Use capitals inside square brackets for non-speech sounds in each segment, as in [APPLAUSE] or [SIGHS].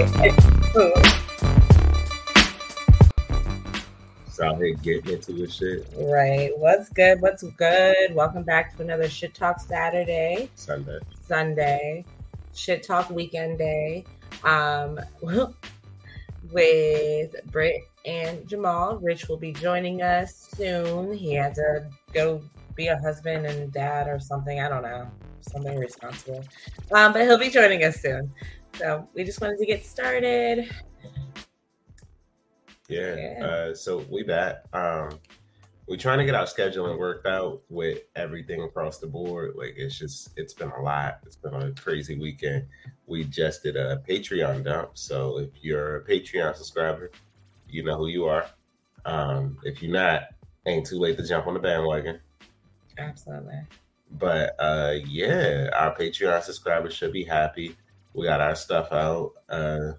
So out here getting into this shit. Right. What's good? What's good? Welcome back to another Shit Talk Saturday. Sunday. Sunday. Shit Talk Weekend Day. Um [LAUGHS] with Britt and Jamal. Rich will be joining us soon. He had to go be a husband and dad or something. I don't know. Something responsible. Um, but he'll be joining us soon. So we just wanted to get started. Yeah. Yeah. Uh, so we back. Um, we're trying to get our scheduling worked out with everything across the board. Like it's just it's been a lot. It's been a crazy weekend. We just did a Patreon dump. So if you're a Patreon subscriber, you know who you are. Um, if you're not, ain't too late to jump on the bandwagon. Absolutely. But uh yeah, our Patreon subscribers should be happy. We got our stuff out. Uh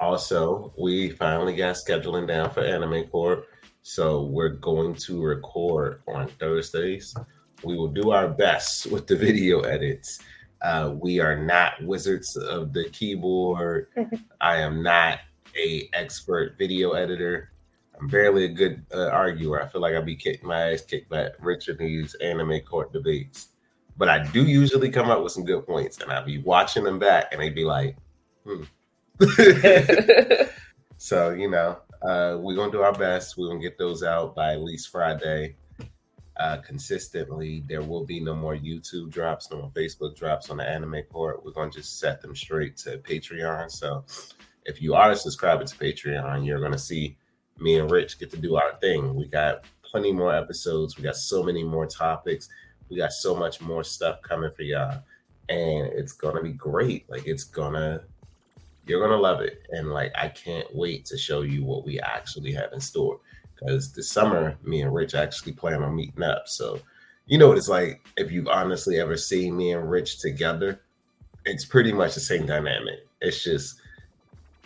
also, we finally got scheduling down for Anime Court. So we're going to record on Thursdays. We will do our best with the video edits. Uh, we are not wizards of the keyboard. [LAUGHS] I am not a expert video editor. I'm barely a good uh, arguer. I feel like I'll be kicking my ass kicked by Richard in these anime court debates. But I do usually come up with some good points, and I'll be watching them back, and they'd be like, hmm. [LAUGHS] [LAUGHS] so you know, uh, we're gonna do our best. We're gonna get those out by at least Friday. Uh, consistently, there will be no more YouTube drops, no more Facebook drops on the Anime Court. We're gonna just set them straight to Patreon. So, if you are a subscriber to Patreon, you're gonna see me and Rich get to do our thing. We got plenty more episodes. We got so many more topics. We got so much more stuff coming for y'all, and it's gonna be great. Like it's gonna you're gonna love it. And like i can't wait to show you what we actually have in store because this summer me and rich actually plan on meeting up. So you know what it's like if you've honestly ever seen me and rich together it's pretty much the same dynamic. It's just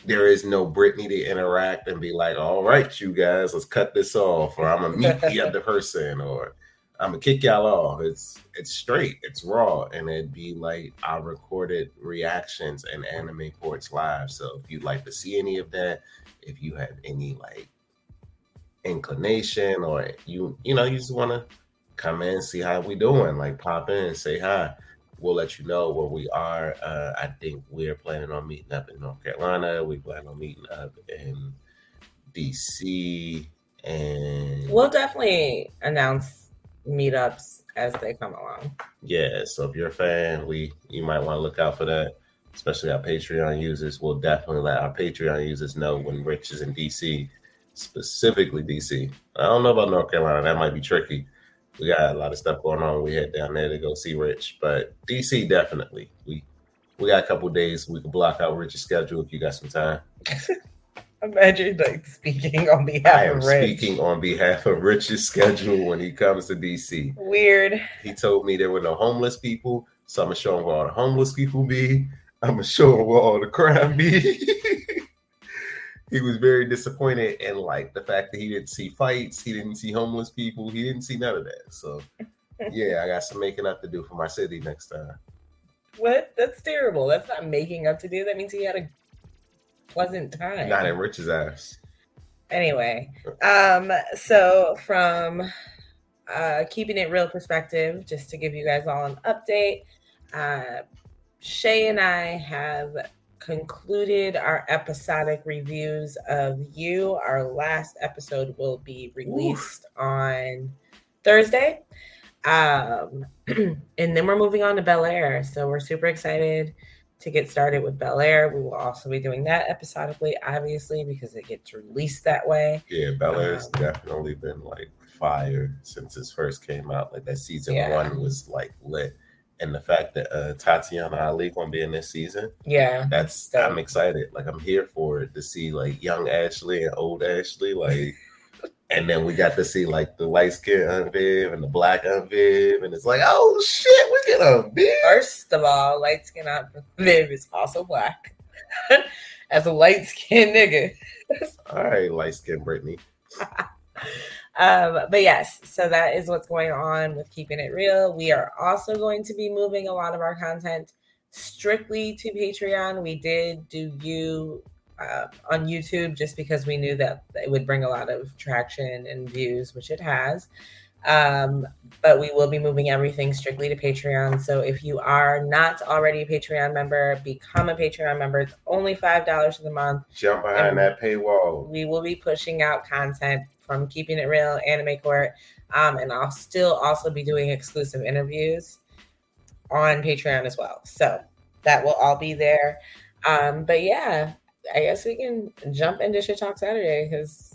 there is no Brittany to interact and be like, all right, you guys, let's cut this off, or I'm gonna meet the other [LAUGHS] person, or I'm gonna kick y'all off. It's it's straight, it's raw, and it'd be like our recorded reactions and anime courts live. So if you'd like to see any of that, if you have any like inclination or you you know you just want to come in see how we doing, like pop in and say hi. We'll let you know where we are. Uh, I think we're planning on meeting up in North Carolina. We plan on meeting up in DC, and We'll definitely announce meetups as they come along. Yeah, so if you're a fan, we you might want to look out for that. Especially our Patreon users. We'll definitely let our Patreon users know when Rich is in DC, specifically DC. I don't know about North Carolina. That might be tricky. We got a lot of stuff going on. We head down there to go see Rich, but DC definitely. We we got a couple days. We can block out Rich's schedule if you got some time. [LAUGHS] Imagine like speaking on behalf I am of Rich. speaking on behalf of Rich's schedule when he comes to DC. Weird. He told me there were no homeless people, so I'm gonna show him where all the homeless people be. I'm gonna show him where all the crime be. [LAUGHS] he was very disappointed in like the fact that he didn't see fights, he didn't see homeless people, he didn't see none of that. So [LAUGHS] yeah, I got some making up to do for my city next time. What? That's terrible. That's not making up to do. That means he had a pleasant time. Not in Rich's ass. anyway um so from uh keeping it real perspective just to give you guys all an update uh shay and i have concluded our episodic reviews of you our last episode will be released on thursday um [CLEARS THROAT] and then we're moving on to bel air so we're super excited to get started with Bel Air. We will also be doing that episodically, obviously, because it gets released that way. Yeah, Bel Air's Um, definitely been like fire since it first came out. Like that season Yeah. one was like lit. And the fact that uh Tatiana Ali gonna be in this season, Yeah. that's So- I'm excited. Like I'm here for it to see like young Ashley and old Ashley, like and then we got to see like the light skin Aunt Viv and the black Aunt Viv, and it's like, oh shit, we get a big First of all, light skin Viv is also black. [LAUGHS] As a light skinned nigga. all right, light skin Brittany. [LAUGHS] Um, but yes, so that is what's going on with keeping it real. We are also going to be moving a lot of our content strictly to Patreon. We did do you uh, on YouTube just because we knew that it would bring a lot of traction and views, which it has. Um, but we will be moving everything strictly to Patreon. So if you are not already a Patreon member, become a Patreon member. It's only five dollars a month. Jump behind that paywall. We will be pushing out content from Keeping It Real, Anime Court, um, and I'll still also be doing exclusive interviews on Patreon as well. So that will all be there. Um, but yeah, I guess we can jump into Shit Talk Saturday because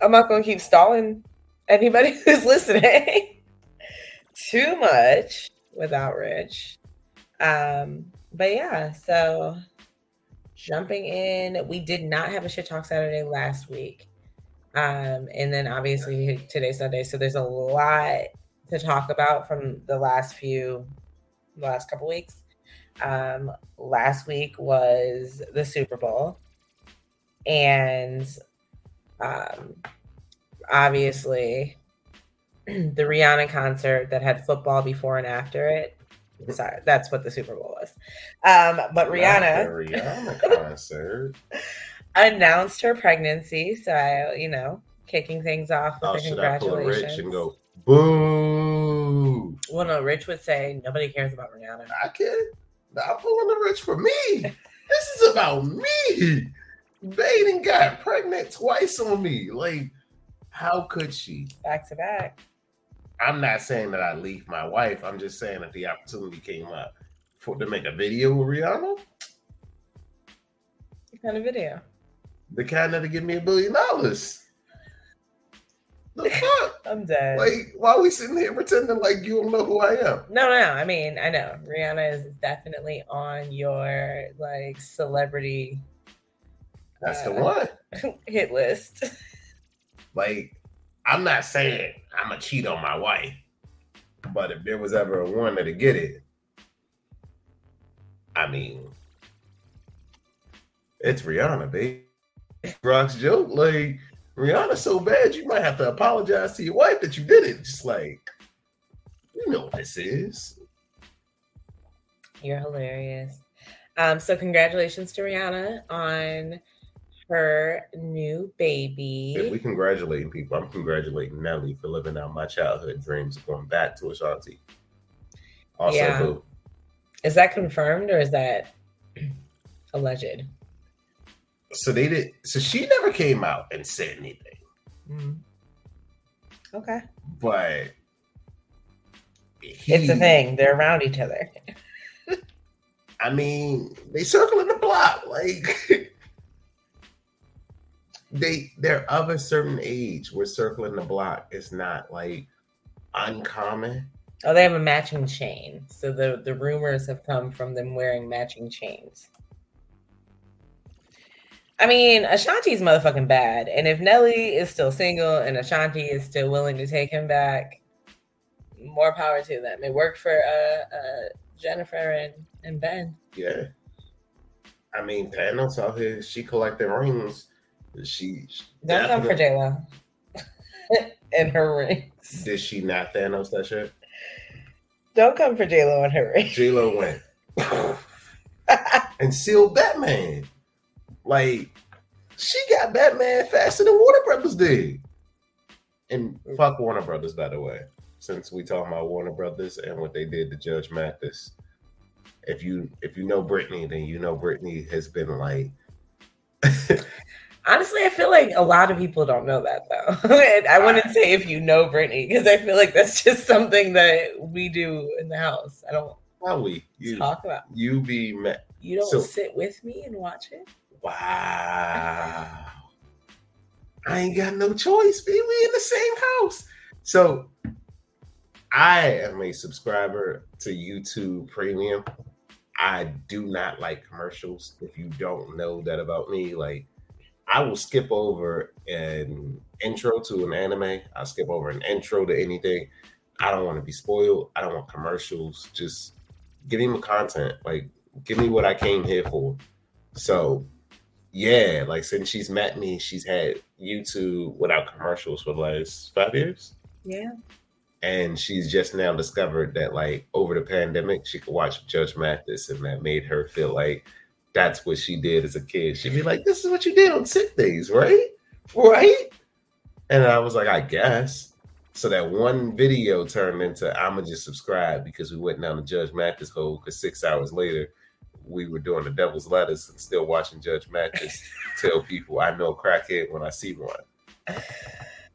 I'm not going to keep stalling anybody [LAUGHS] who's listening [LAUGHS] too much without Rich. Um, but yeah, so jumping in, we did not have a Shit Talk Saturday last week. Um, and then obviously today's Sunday. So there's a lot to talk about from the last few, the last couple weeks. Um, last week was the Super Bowl, and um, obviously [CLEARS THROAT] the Rihanna concert that had football before and after it. Sorry, that's what the Super Bowl was. Um, but Rihanna, [LAUGHS] Rihanna concert announced her pregnancy. So I, you know, kicking things off with oh, the should I a congratulations. Rich and go boom. Well, no, Rich would say nobody cares about Rihanna. I can't. I'm pulling the Rich for me. This is about me. Baden got pregnant twice on me. Like, how could she? Back to back. I'm not saying that I leave my wife. I'm just saying that the opportunity came up for to make a video with Rihanna. What kind of video? The kind that'll give me a billion dollars. The fuck? I'm dead. Like, why are we sitting here pretending like you don't know who I am? no, no, no. I mean, I know Rihanna is definitely on your like celebrity That's the Uh, one. [LAUGHS] hit list. Like, I'm not saying I'm gonna cheat on my wife, but if there was ever a woman to get it, I mean, it's Rihanna, babe. Rock's joke, like Rihanna's so bad, you might have to apologize to your wife that you did it. Just like, you know what this is. You're hilarious. Um, so congratulations to Rihanna on her new baby. If we congratulating people, I'm congratulating Nelly for living out my childhood dreams of going back to Ashanti. Also, Yeah. Boo. Is that confirmed or is that [CLEARS THROAT] alleged? So they did. So she never came out and said anything, Mm. Okay. but he, It's a thing. They're around each other. [LAUGHS] I mean, they circling the block like [LAUGHS] they they're of a certain age. We're circling the block. It's not like uncommon. Oh, they have a matching chain. So the, the rumors have come from them wearing matching chains. I mean, Ashanti's motherfucking bad. And if Nelly is still single and Ashanti is still willing to take him back, more power to them. It worked for uh, uh, Jennifer and, and Ben. Yeah. I mean, Thanos out here, she collected rings. She Don't come for J Lo [LAUGHS] and her rings. Did she not Thanos that shit? Don't come for J Lo and her rings. J Lo went [LAUGHS] and sealed Batman. Like she got Batman faster than Warner Brothers did. And fuck Warner Brothers, by the way. Since we talking about Warner Brothers and what they did to Judge Mathis, if you if you know Britney, then you know Britney has been like [LAUGHS] Honestly, I feel like a lot of people don't know that though. [LAUGHS] and I wouldn't say if you know Britney because I feel like that's [LAUGHS] just something that we do in the house. I don't how we you talk about. you be ma- You don't So- sit with me and watch it. Wow. I ain't got no choice, baby. We in the same house. So I am a subscriber to YouTube Premium. I do not like commercials. If you don't know that about me, like I will skip over an intro to an anime. I'll skip over an intro to anything. I don't want to be spoiled. I don't want commercials. Just give me my content. Like give me what I came here for. So yeah, like since she's met me, she's had YouTube without commercials for the last five years. Yeah. and she's just now discovered that like over the pandemic she could watch Judge Mathis, and that made her feel like that's what she did as a kid. She'd be like, "This is what you did on sick days, right? Right?" And I was like, "I guess." So that one video turned into "I'ma just subscribe" because we went down the Judge Mathis hole. Because six hours later, we were doing the Devil's Lettuce and still watching Judge Mathis [LAUGHS] tell people, "I know crackhead when I see one."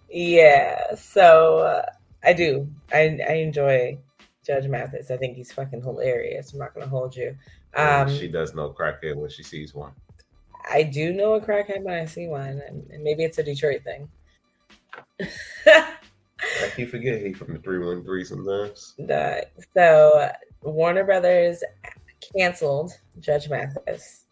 Yeah. So uh, I do. I I enjoy Judge Mathis. I think he's fucking hilarious. I'm not gonna hold you. Um, she does know crackhead when she sees one. I do know a crackhead when I see one, and, maybe it's a Detroit thing. [LAUGHS] I keep forget he from the three one three sometimes. so Warner Brothers canceled Judge Mathis.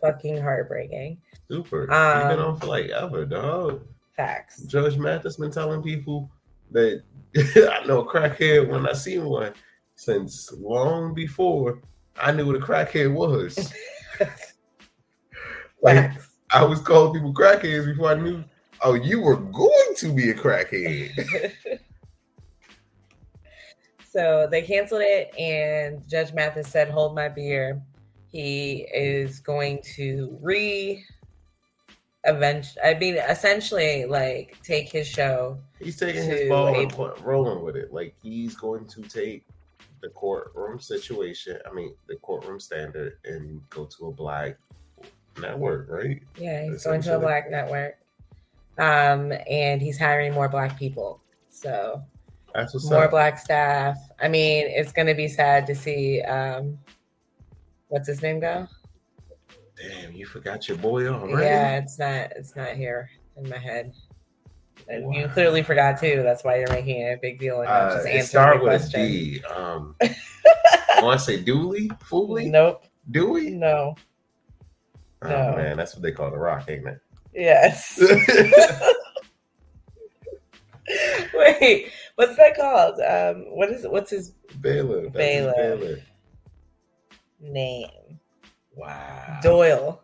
Fucking heartbreaking. Super. Um, He's been on for like ever, dog. Facts. Judge Mathis been telling people that [LAUGHS] I know a crackhead when I see one since long before I knew what a crackhead was. [LAUGHS] like I was calling people crackheads before I knew. Oh, you were going to be a crackhead. [LAUGHS] so they canceled it, and Judge Mathis said, "Hold my beer." He is going to re eventually i mean essentially like take his show he's taking his ball a, and rolling with it. Like he's going to take the courtroom situation i mean the courtroom standard and go to a black network right? Yeah he's going to a black network. Um and he's hiring more black people. So more up. black staff i mean it's going to be sad to see um what's his name go Damn, you forgot your boy already. Yeah, it's not. It's not here in my head. And wow. you clearly forgot too. That's why you're making a big deal and uh, just answering start with question. a D. Um, I want to say Dooley, Fooly. Nope. Dewey. No. Oh no. man, that's what they call the Rock, ain't it? Yes. [LAUGHS] [LAUGHS] Wait, what's that called? Um, what is it? What's his Baylor? Baylor. Baylor. Name. Wow. Doyle.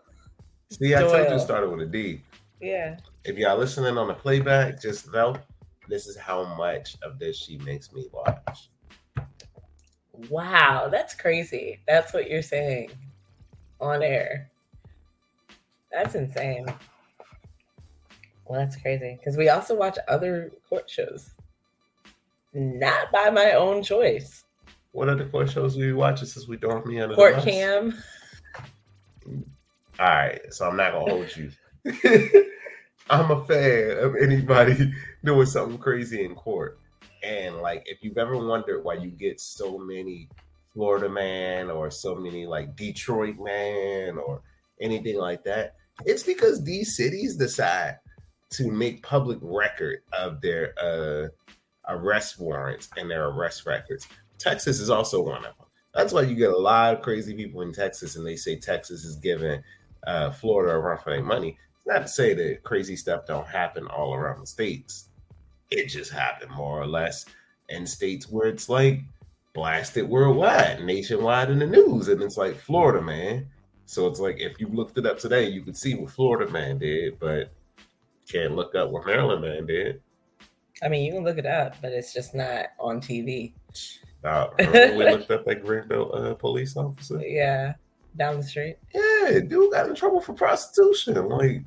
See, I Doyle. told you started with a D. Yeah. If y'all listening on the playback, just know this is how much of this she makes me watch. Wow, that's crazy. That's what you're saying on air. That's insane. Well, that's crazy because we also watch other court shows, not by my own choice. What other court shows we watching since we don't me under Court Cam. All right, so I'm not gonna hold you. [LAUGHS] I'm a fan of anybody [LAUGHS] doing something crazy in court. And like, if you've ever wondered why you get so many Florida man or so many like Detroit man or anything like that, it's because these cities decide to make public record of their uh, arrest warrants and their arrest records. Texas is also one of them. That's why you get a lot of crazy people in Texas, and they say Texas is giving uh, Florida a run for their money. It's not to say that crazy stuff don't happen all around the states. It just happened more or less in states where it's like blasted worldwide, nationwide in the news, and it's like Florida, man. So it's like if you looked it up today, you could see what Florida man did, but can't look up what Maryland man did. I mean, you can look it up, but it's just not on TV. Uh, [LAUGHS] we looked up that Greenbelt uh, police officer? Yeah, down the street. Yeah, dude got in trouble for prostitution. Like,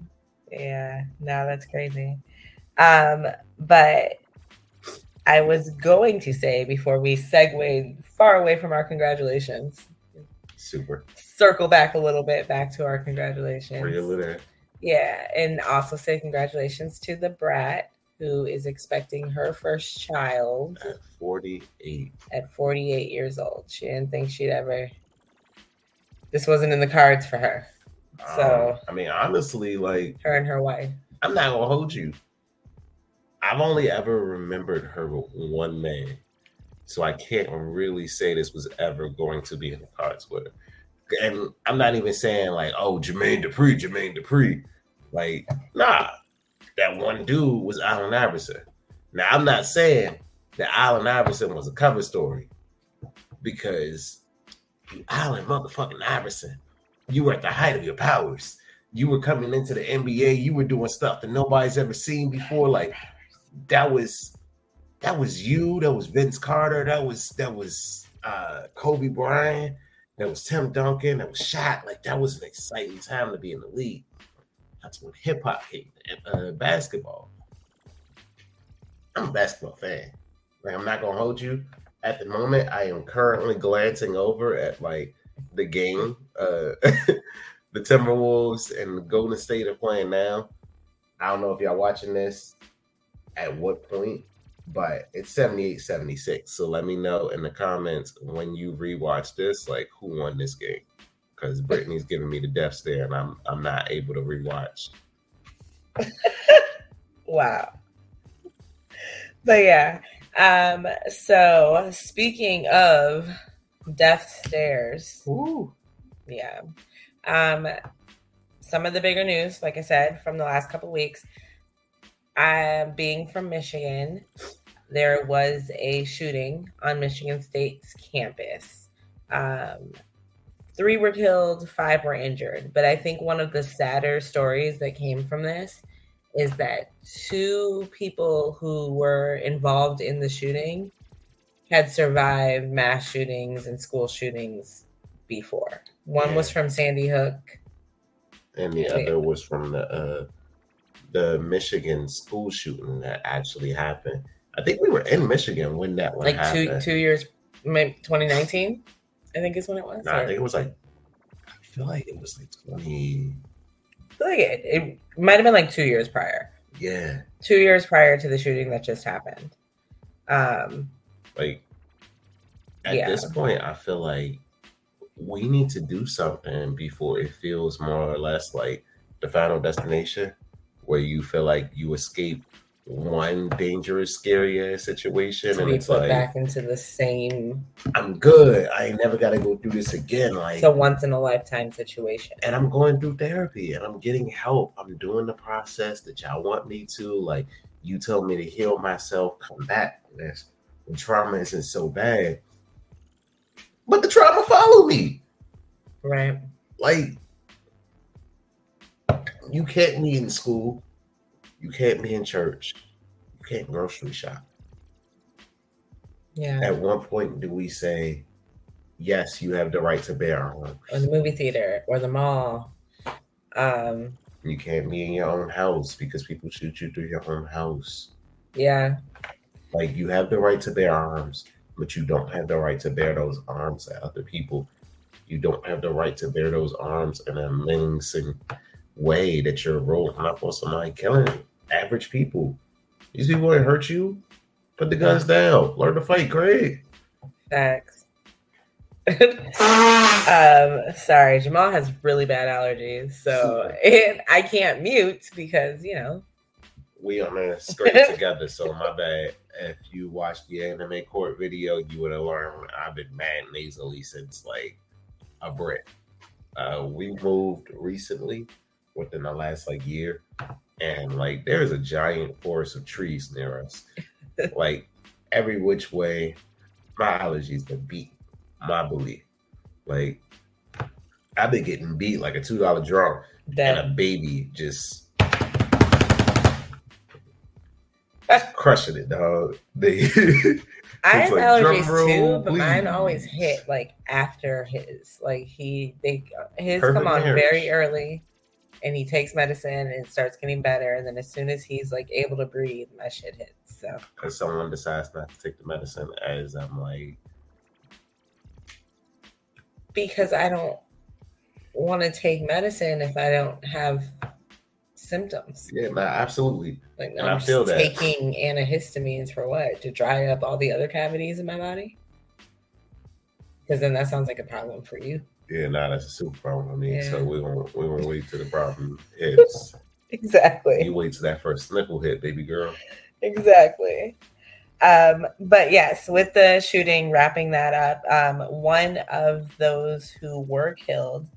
yeah, no, that's crazy. Um, but I was going to say before we segue far away from our congratulations. Super. Circle back a little bit back to our congratulations. Yeah, and also say congratulations to Da Brat who is expecting her first child at 48. At 48 years old. She didn't think she'd ever, this wasn't in the cards for her. So, um, I mean, honestly, like her and her wife. I'm not gonna hold you. I've only ever remembered her with one man. So I can't really say this was ever going to be in the cards with her. And I'm not even saying like, oh, Jermaine Dupri, Jermaine Dupri. Like, nah, that one dude was Allen Iverson. Now, I'm not saying that Allen Iverson was a cover story because you Allen motherfucking Iverson, you were at the height of your powers. You were coming into the NBA, you were doing stuff that nobody's ever seen before. Like that was that was you, that was Vince Carter, that was that was uh Kobe Bryant, that was Tim Duncan, that was Shaq. Like that was an exciting time to be in the league. That's when hip hop came, uh, basketball. I'm a basketball fan. Like I'm not gonna hold you. At the moment, I am currently glancing over at like the game. Uh [LAUGHS] the Timberwolves and Golden State are playing now. I don't know if y'all watching this at what point, but it's 78 76. So let me know in the comments when you rewatch this, like who won this game. Because Brittany's giving me the death stare and I'm I'm not able to rewatch. [LAUGHS] wow. But yeah. Um, so speaking of death stares. Ooh. Yeah. Um, some of the bigger news, like I said, from the last couple weeks. Uh, being from Michigan, there was a shooting on Michigan State's campus. Um, three were killed, five were injured. But I think one of the sadder stories that came from this is that two people who were involved in the shooting had survived mass shootings and school shootings before. One yeah. was from Sandy Hook, and the other was from the uh, the Michigan school shooting that actually happened. I think we were in Michigan when that one like happened. two two years, 2019. I think is when it was. No, I think it was like. I feel like it was like 20. I feel like it, it might have been like two years prior. Yeah. Two years prior to the shooting that just happened. Um. Like. At yeah. this point, I feel like we need to do something before it feels more or less like the final destination where you feel like you escape one dangerous, scary ass situation, and it's put like back into the same. I'm good. I ain't never got to go through this again. Like it's a once in a lifetime situation. And I'm going through therapy, and I'm getting help. I'm doing the process that y'all want me to. Like you tell me to heal myself, come back this. The trauma isn't so bad but the trauma followed me. Right. Like, you can't be in school. You can't be in church. You can't grocery shop. Yeah. At one point, do we say, yes, you have the right to bear arms? Or the movie theater or the mall. Um, you can't be in your own house because people shoot you through your own house. Yeah. Like, you have the right to bear arms but you don't have the right to bear those arms at other people. You don't have the right to bear those arms in a menacing way that you're rolling up on somebody killing average people. These people ain't hurt you. Put the guns down. Learn to fight, Craig. Facts. [LAUGHS] um, sorry, Jamal has really bad allergies, so I can't mute because you know we on a [LAUGHS] straight together. So my bad. If you watched the anime court video, you would have learned I've been mad nasally since like a brick. Uh, we moved recently within the last like year, and like there's a giant forest of trees near us. [LAUGHS] like every which way, my allergies are beat. My belief, like I've been getting beat like a two dollar drum, and a baby just that's crushing it, dog. [LAUGHS] They I have like allergies too, but please. mine always hit like after his. Like he, they his Perfect come on marriage. very early, and he takes medicine and starts getting better. And then as soon as he's like able to breathe, my shit hits. So because someone decides not to take the medicine, as I'm like, because I don't want to take medicine if I don't have symptoms. Yeah, no, absolutely. Like and I'm I feel that taking antihistamines for what? To dry up all the other cavities in my body? Because then that sounds like a problem for you. Yeah, nah, that's a super problem for me. Yeah. So we're gonna we're gonna wait till the problem [LAUGHS] hits. exactly. You wait till that first sniffle hit, baby girl. Exactly. Um, but yes, with the shooting, wrapping that up, um, one of those who were killed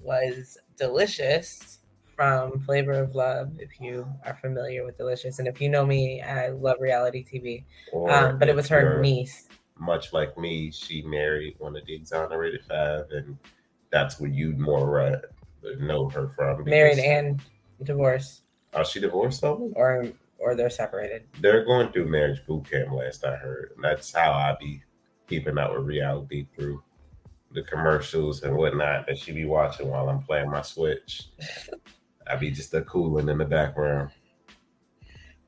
was Delicious from Flavor of Love, if you are familiar with Delicious. And if you know me, I love reality TV. Um, but it was her niece. Much like me, she married one of the exonerated five, and that's where you'd more uh, know her from. Married and divorced. Oh, she divorced someone? Or or they're separated. They're going through marriage boot camp. Last I heard, and that's how I be keeping up with reality through the commercials and whatnot that she be watching while I'm playing my Switch. [LAUGHS] I be just a cooling in the background.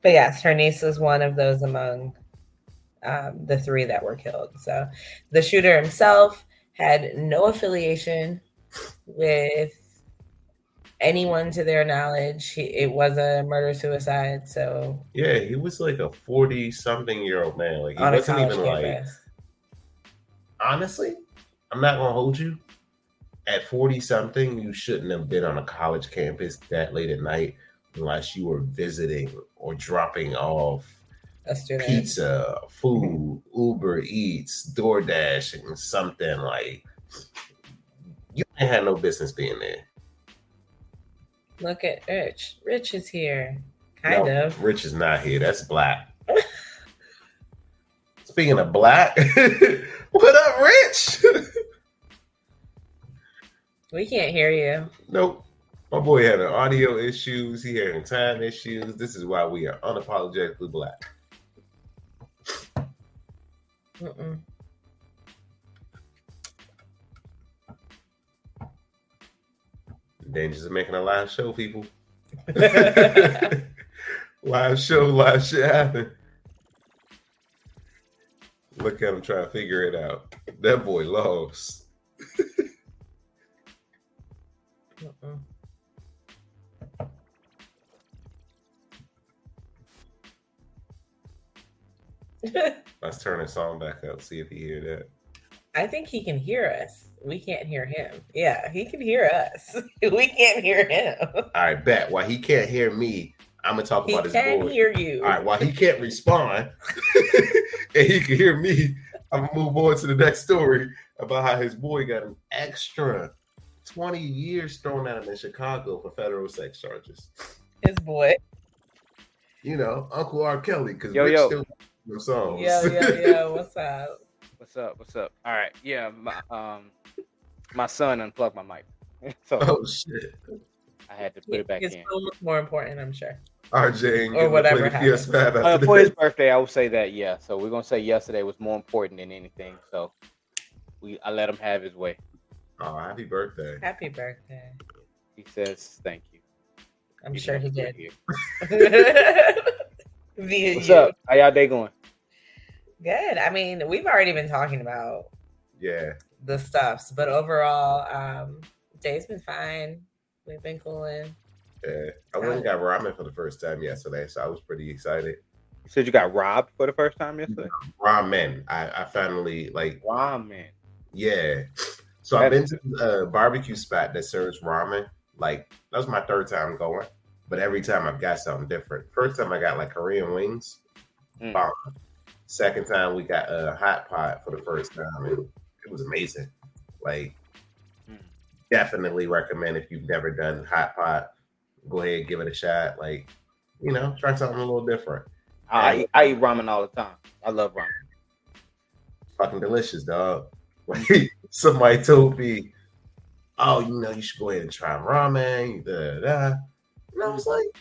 But yes, her niece was one of those among um, the three that were killed. So the shooter himself had no affiliation with anyone to their knowledge. He, it was a murder suicide. So yeah, he was like a forty something year old man. Like he wasn't even campus. like. Honestly, I'm not gonna hold you. At 40 something, you shouldn't have been on a college campus that late at night unless you were visiting or dropping off pizza, food, Uber Eats, DoorDash, and something like you ain't had no business being there. Look at Rich. Rich is here. Kind no, of. Rich is not here. That's black. [LAUGHS] Speaking of black, [LAUGHS] what up, Rich? [LAUGHS] we can't hear you. Nope. My boy having audio issues. He having time issues. This is why we are unapologetically black. Mm-mm. Dangers of making a live show, people. [LAUGHS] live show, live shit happen. Look at him trying to figure it out. That boy lost. uh-uh. [LAUGHS] Let's turn the song back up, see if he hear that. I think he can hear us. We can't hear him. Yeah, he can hear us. [LAUGHS] we can't hear him. All right, bet. While he can't hear me, I'm gonna talk he about his boy. can board. hear you. All right, while he can't respond [LAUGHS] and he can hear me, I'm gonna move on to the next story about how his boy got an extra 20 years thrown at him in Chicago for federal sex charges. His boy. You know, Uncle R. Kelly, because yo, yo. still them songs. Yo, yo, yo, what's up? [LAUGHS] What's up? What's up? All right, yeah, my um, my son unplugged my mic, [LAUGHS] so oh shit, I had to put it back it's in. It's more important, I'm sure. RJ or whatever uh, for his birthday, I would say that yeah. So we're gonna say yesterday was more important than anything. So we I let him have his way. Oh, happy birthday! Happy birthday! He says thank you. I'm you sure he did. [LAUGHS] Via What's you. up? How y'all day going? Good. I mean, we've already been talking about yeah the stuffs, but overall, um, day's been fine. We've been cooling. Yeah, I went and got ramen for the first time yesterday, so I was pretty excited. You said you got robbed for the first time yesterday. Ramen. I, I finally like ramen. Yeah. So I've been to a barbecue spot that serves ramen. Like that was my third time going, but every time I've got something different. First time I got like Korean wings. Mm. Bomb. Second time we got a hot pot for the first time, and it was amazing. Like, mm. definitely recommend if you've never done hot pot, go ahead give it a shot. Like, you know, try something a little different. I, eat, I eat ramen all the time. I love ramen. Fucking delicious, dog. [LAUGHS] Like somebody told me, "Oh, you know, you should go ahead and try ramen." Da, da. And I was like,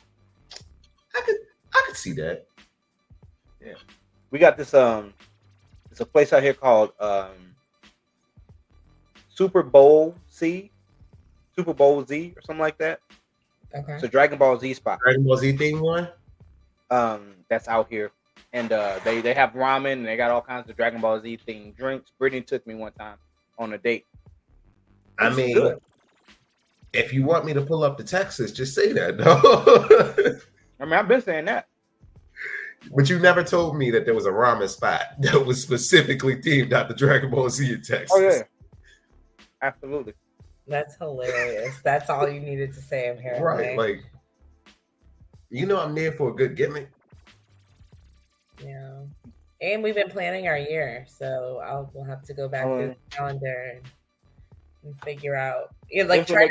I could, I could see that. Yeah we got this um it's a place out here called um Super Bowl C, Super Bowl Z or something like that. Okay. It's a Dragon Ball Z spot. Dragon Ball Z thing one. Um, that's out here, and uh, they they have ramen and they got all kinds of Dragon Ball Z themed drinks. Brittany took me one time on a date. I mean, good. if you want me to pull up to Texas, just say that. No. [LAUGHS] I mean, I've been saying that. But you never told me that there was a ramen spot [LAUGHS] that was specifically themed after Dragon Ball Z in Texas. Oh yeah, absolutely. That's hilarious. That's all you needed to say, apparently. Right, like you know, I'm there for a good gimmick. Yeah, and we've been planning our year, so I'll we'll have to go back um, to the calendar and, and figure out. Yeah, like try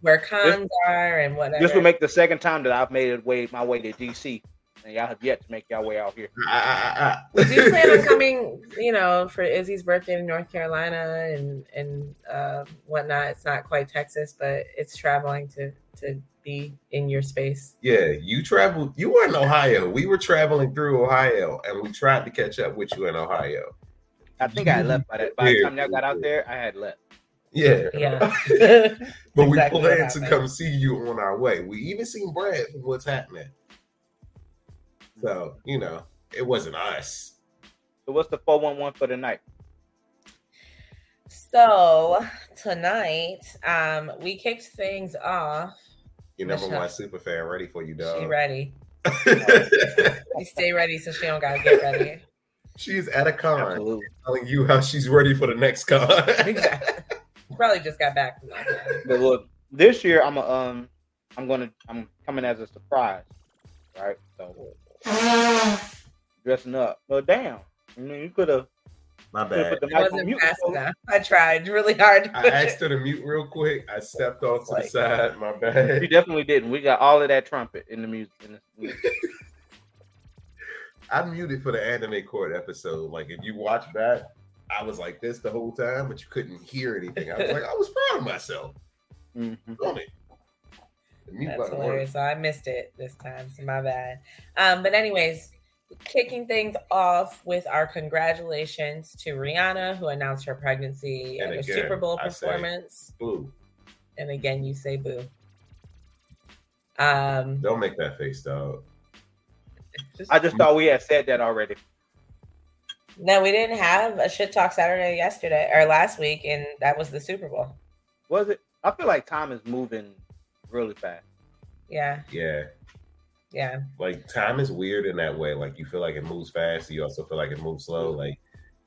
where cons this, are and whatever. This will make the second time that I've made it way my way to DC and y'all have yet to make y'all way out here. Ah, We do plan on coming, you know, for Izzy's birthday in North Carolina and and uh, whatnot. It's not quite Texas, but it's traveling to to be in your space. Yeah, you traveled. You were in Ohio. We were traveling through Ohio, and we tried to catch up with you in Ohio. I think I left by that. By the time y'all got out there, I had left. Yeah, Yeah. [LAUGHS] [LAUGHS] but we Exactly what planned to come see you on our way. We even seen Brad what's happening. So you know, it wasn't us. So what's the four one one for the night? so tonight, um, we kicked things off. Your number Michelle. one super fan ready for you, dog. She dog. ready. [LAUGHS] We stay ready so she don't gotta get ready. she's at a con Absolutely. telling you how she's ready for the next con. Exactly. Probably just got back from that. But look, this year I'm a, um I'm gonna I'm coming as a surprise, right? So [SIGHS] dressing up. Well, damn. I mean, you could have My put bad. the mic wasn't mute. fast enough. I tried really hard to I asked it. her to mute real quick. I stepped off to Like- the side. My bad. You [LAUGHS] definitely didn't. We got all of that trumpet in the music. In the music. [LAUGHS] I muted for the anime court episode. Like if you watch that, I was like this the whole time, but you couldn't hear anything. I was like, I was proud of myself. Mhm. On it. The mute That's button worked. hilarious. So I missed it this time. So my bad. Um, but anyways, kicking things off with our congratulations to Rihanna, who announced her pregnancy And at a again, Super Bowl performance. Boo. And again, you say boo. Um, Don't make that face, dog. I just thought we had said that already. no, we didn't have a shit talk Saturday yesterday or last week, and that was the Super Bowl. Was it? I feel like time is moving really fast. Yeah, Yeah. yeah. Like time is weird in that way. Like you feel like it moves fast, you also feel like it moves slow. Like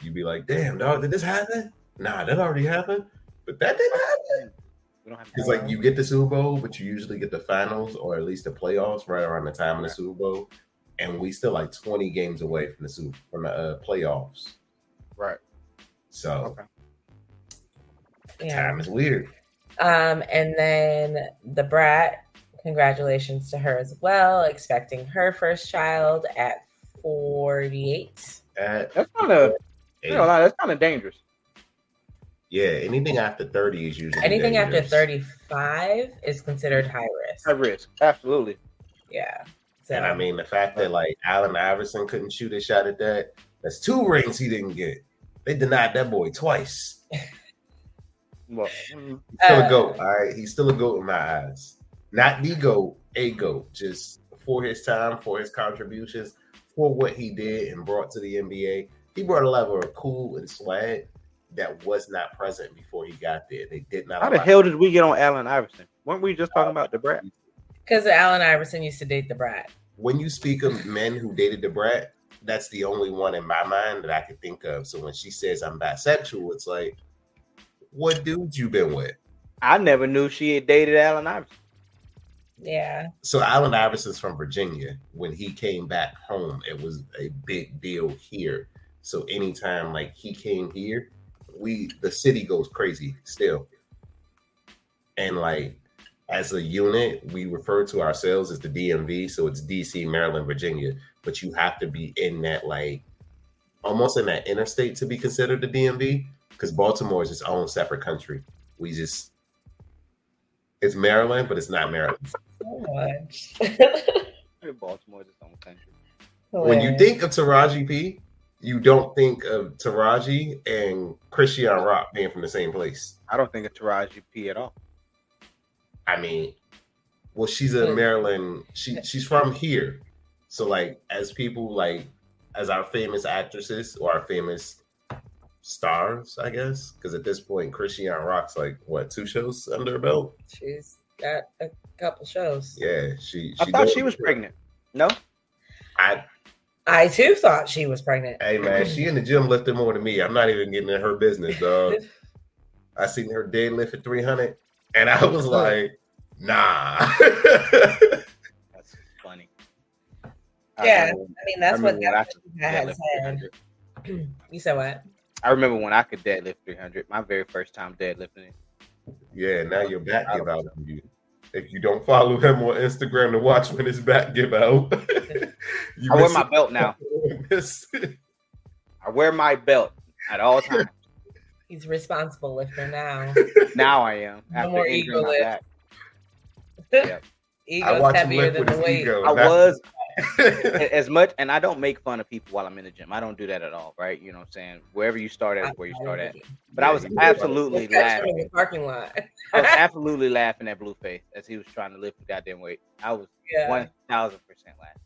you'd be like, damn, dog, did this happen? Nah, that already happened. But that didn't happen. We don't have Because like you get the Super Bowl, but you usually get the finals or at least the playoffs right around the time of the Super Bowl, and we still like twenty games away from the Super from the uh, playoffs. right. So Okay. Yeah. time is weird. Um, and then Da Brat, congratulations to her as well, expecting her first child at 48. At That's kind of eight. you know, that's kind of dangerous. yeah, anything after thirty is usually Anything after 35 is considered high risk. High risk. Absolutely. Yeah. So, And I mean the fact that like Allen Iverson couldn't shoot a shot at that, that's two rings he didn't get. They denied that boy twice. [LAUGHS] Well, mm, He's still Uh, a goat, all right. He's still a goat in my eyes. Not the goat, a goat. Just for his time, for his contributions, for what he did and brought to the NBA. He brought a level of cool and swag that was not present before he got there. They did not. how the hell did we get on Allen Iverson? Weren't we just talking about Da Brat? because Allen Iverson used to date Da Brat. When you speak of men who dated Da Brat, that's the only one in my mind that I could think of. So when she says I'm bisexual, it's like, what dudes you been with? I never knew she had dated Allen Iverson. Yeah. So Allen Iverson's from Virginia. When he came back home, it was a big deal here. So anytime like he came here, we the city goes crazy still. And like as a unit, we refer to ourselves as the DMV. So it's DC, Maryland, Virginia. But you have to be in that like almost in that interstate to be considered the DMV because Baltimore is its own separate country. We just it's Maryland, but it's not Maryland. So much. [LAUGHS] Baltimore is its own country. when you think of Taraji P, you don't think of Taraji and Chrisean Rock being from the same place. I don't think of Taraji P at all. I mean, well, she's a Maryland. She she's from here, so like as people like as our famous actresses or our famous stars, I guess, because at this point, Chrisean Rock's like what two shows under her belt? she's got a couple shows. Yeah, she. I thought she was pregnant. No, I I too thought she was pregnant. hey man, she in the gym lifting more than me. I'm not even getting in her business, dog. [LAUGHS] I seen her deadlift at 300, and I was like, nah. [LAUGHS] that's funny. Yeah, remember- I mean, that's I what remember when that I had said. [CLEARS THROAT] You said what? I remember when I could deadlift 300. My very first time deadlifting it. yeah, now your back give out on you. If you don't follow him on Instagram to watch when his back give out, [LAUGHS] I wear my belt now. [LAUGHS] I wear my belt at all [LAUGHS] times. He's responsible lifter now. now I am. No more ego lift. Yep. Ego's heavier than the weight. ego. I was [LAUGHS] as much, and I don't make fun of people while I'm in the gym. I don't do that at all, right? You know what I'm saying? Wherever you start at where you start at. But I was absolutely Catch him in laughing. the parking lot. I was [LAUGHS] absolutely laughing at Blueface as he was trying to lift the goddamn weight. I was one thousand percent laughing.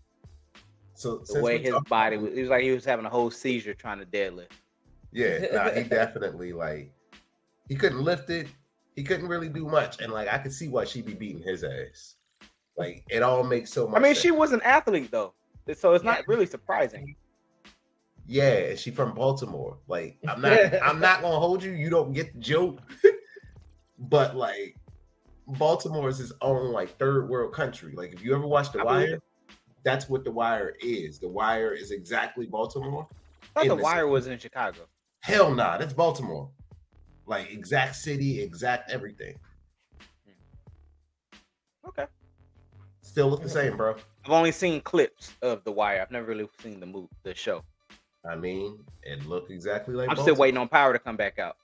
So The way his body was, it was like he was having a whole seizure trying to deadlift. Yeah, nah, he [LAUGHS] definitely like he couldn't lift it. He couldn't really do much, and like I could see why she'd be beating his ass. Like it all makes so much. I mean, sense. she was an athlete though, so it's not really surprising. Yeah, and she from Baltimore. Like I'm not [LAUGHS] I'm not gonna hold you. You don't get the joke. [LAUGHS] but like Baltimore is its own like third world country. Like if you ever watch The I believe Wire, that's what The Wire is. The Wire is exactly Baltimore. I thought the the wire city. was in Chicago. Hell nah, that's Baltimore. Like exact city, exact everything. Okay. Still look the same, bro. I've only seen clips of the wire. I've never really seen the move, the show. I mean, it looked exactly like I'm still waiting on Power to come back out.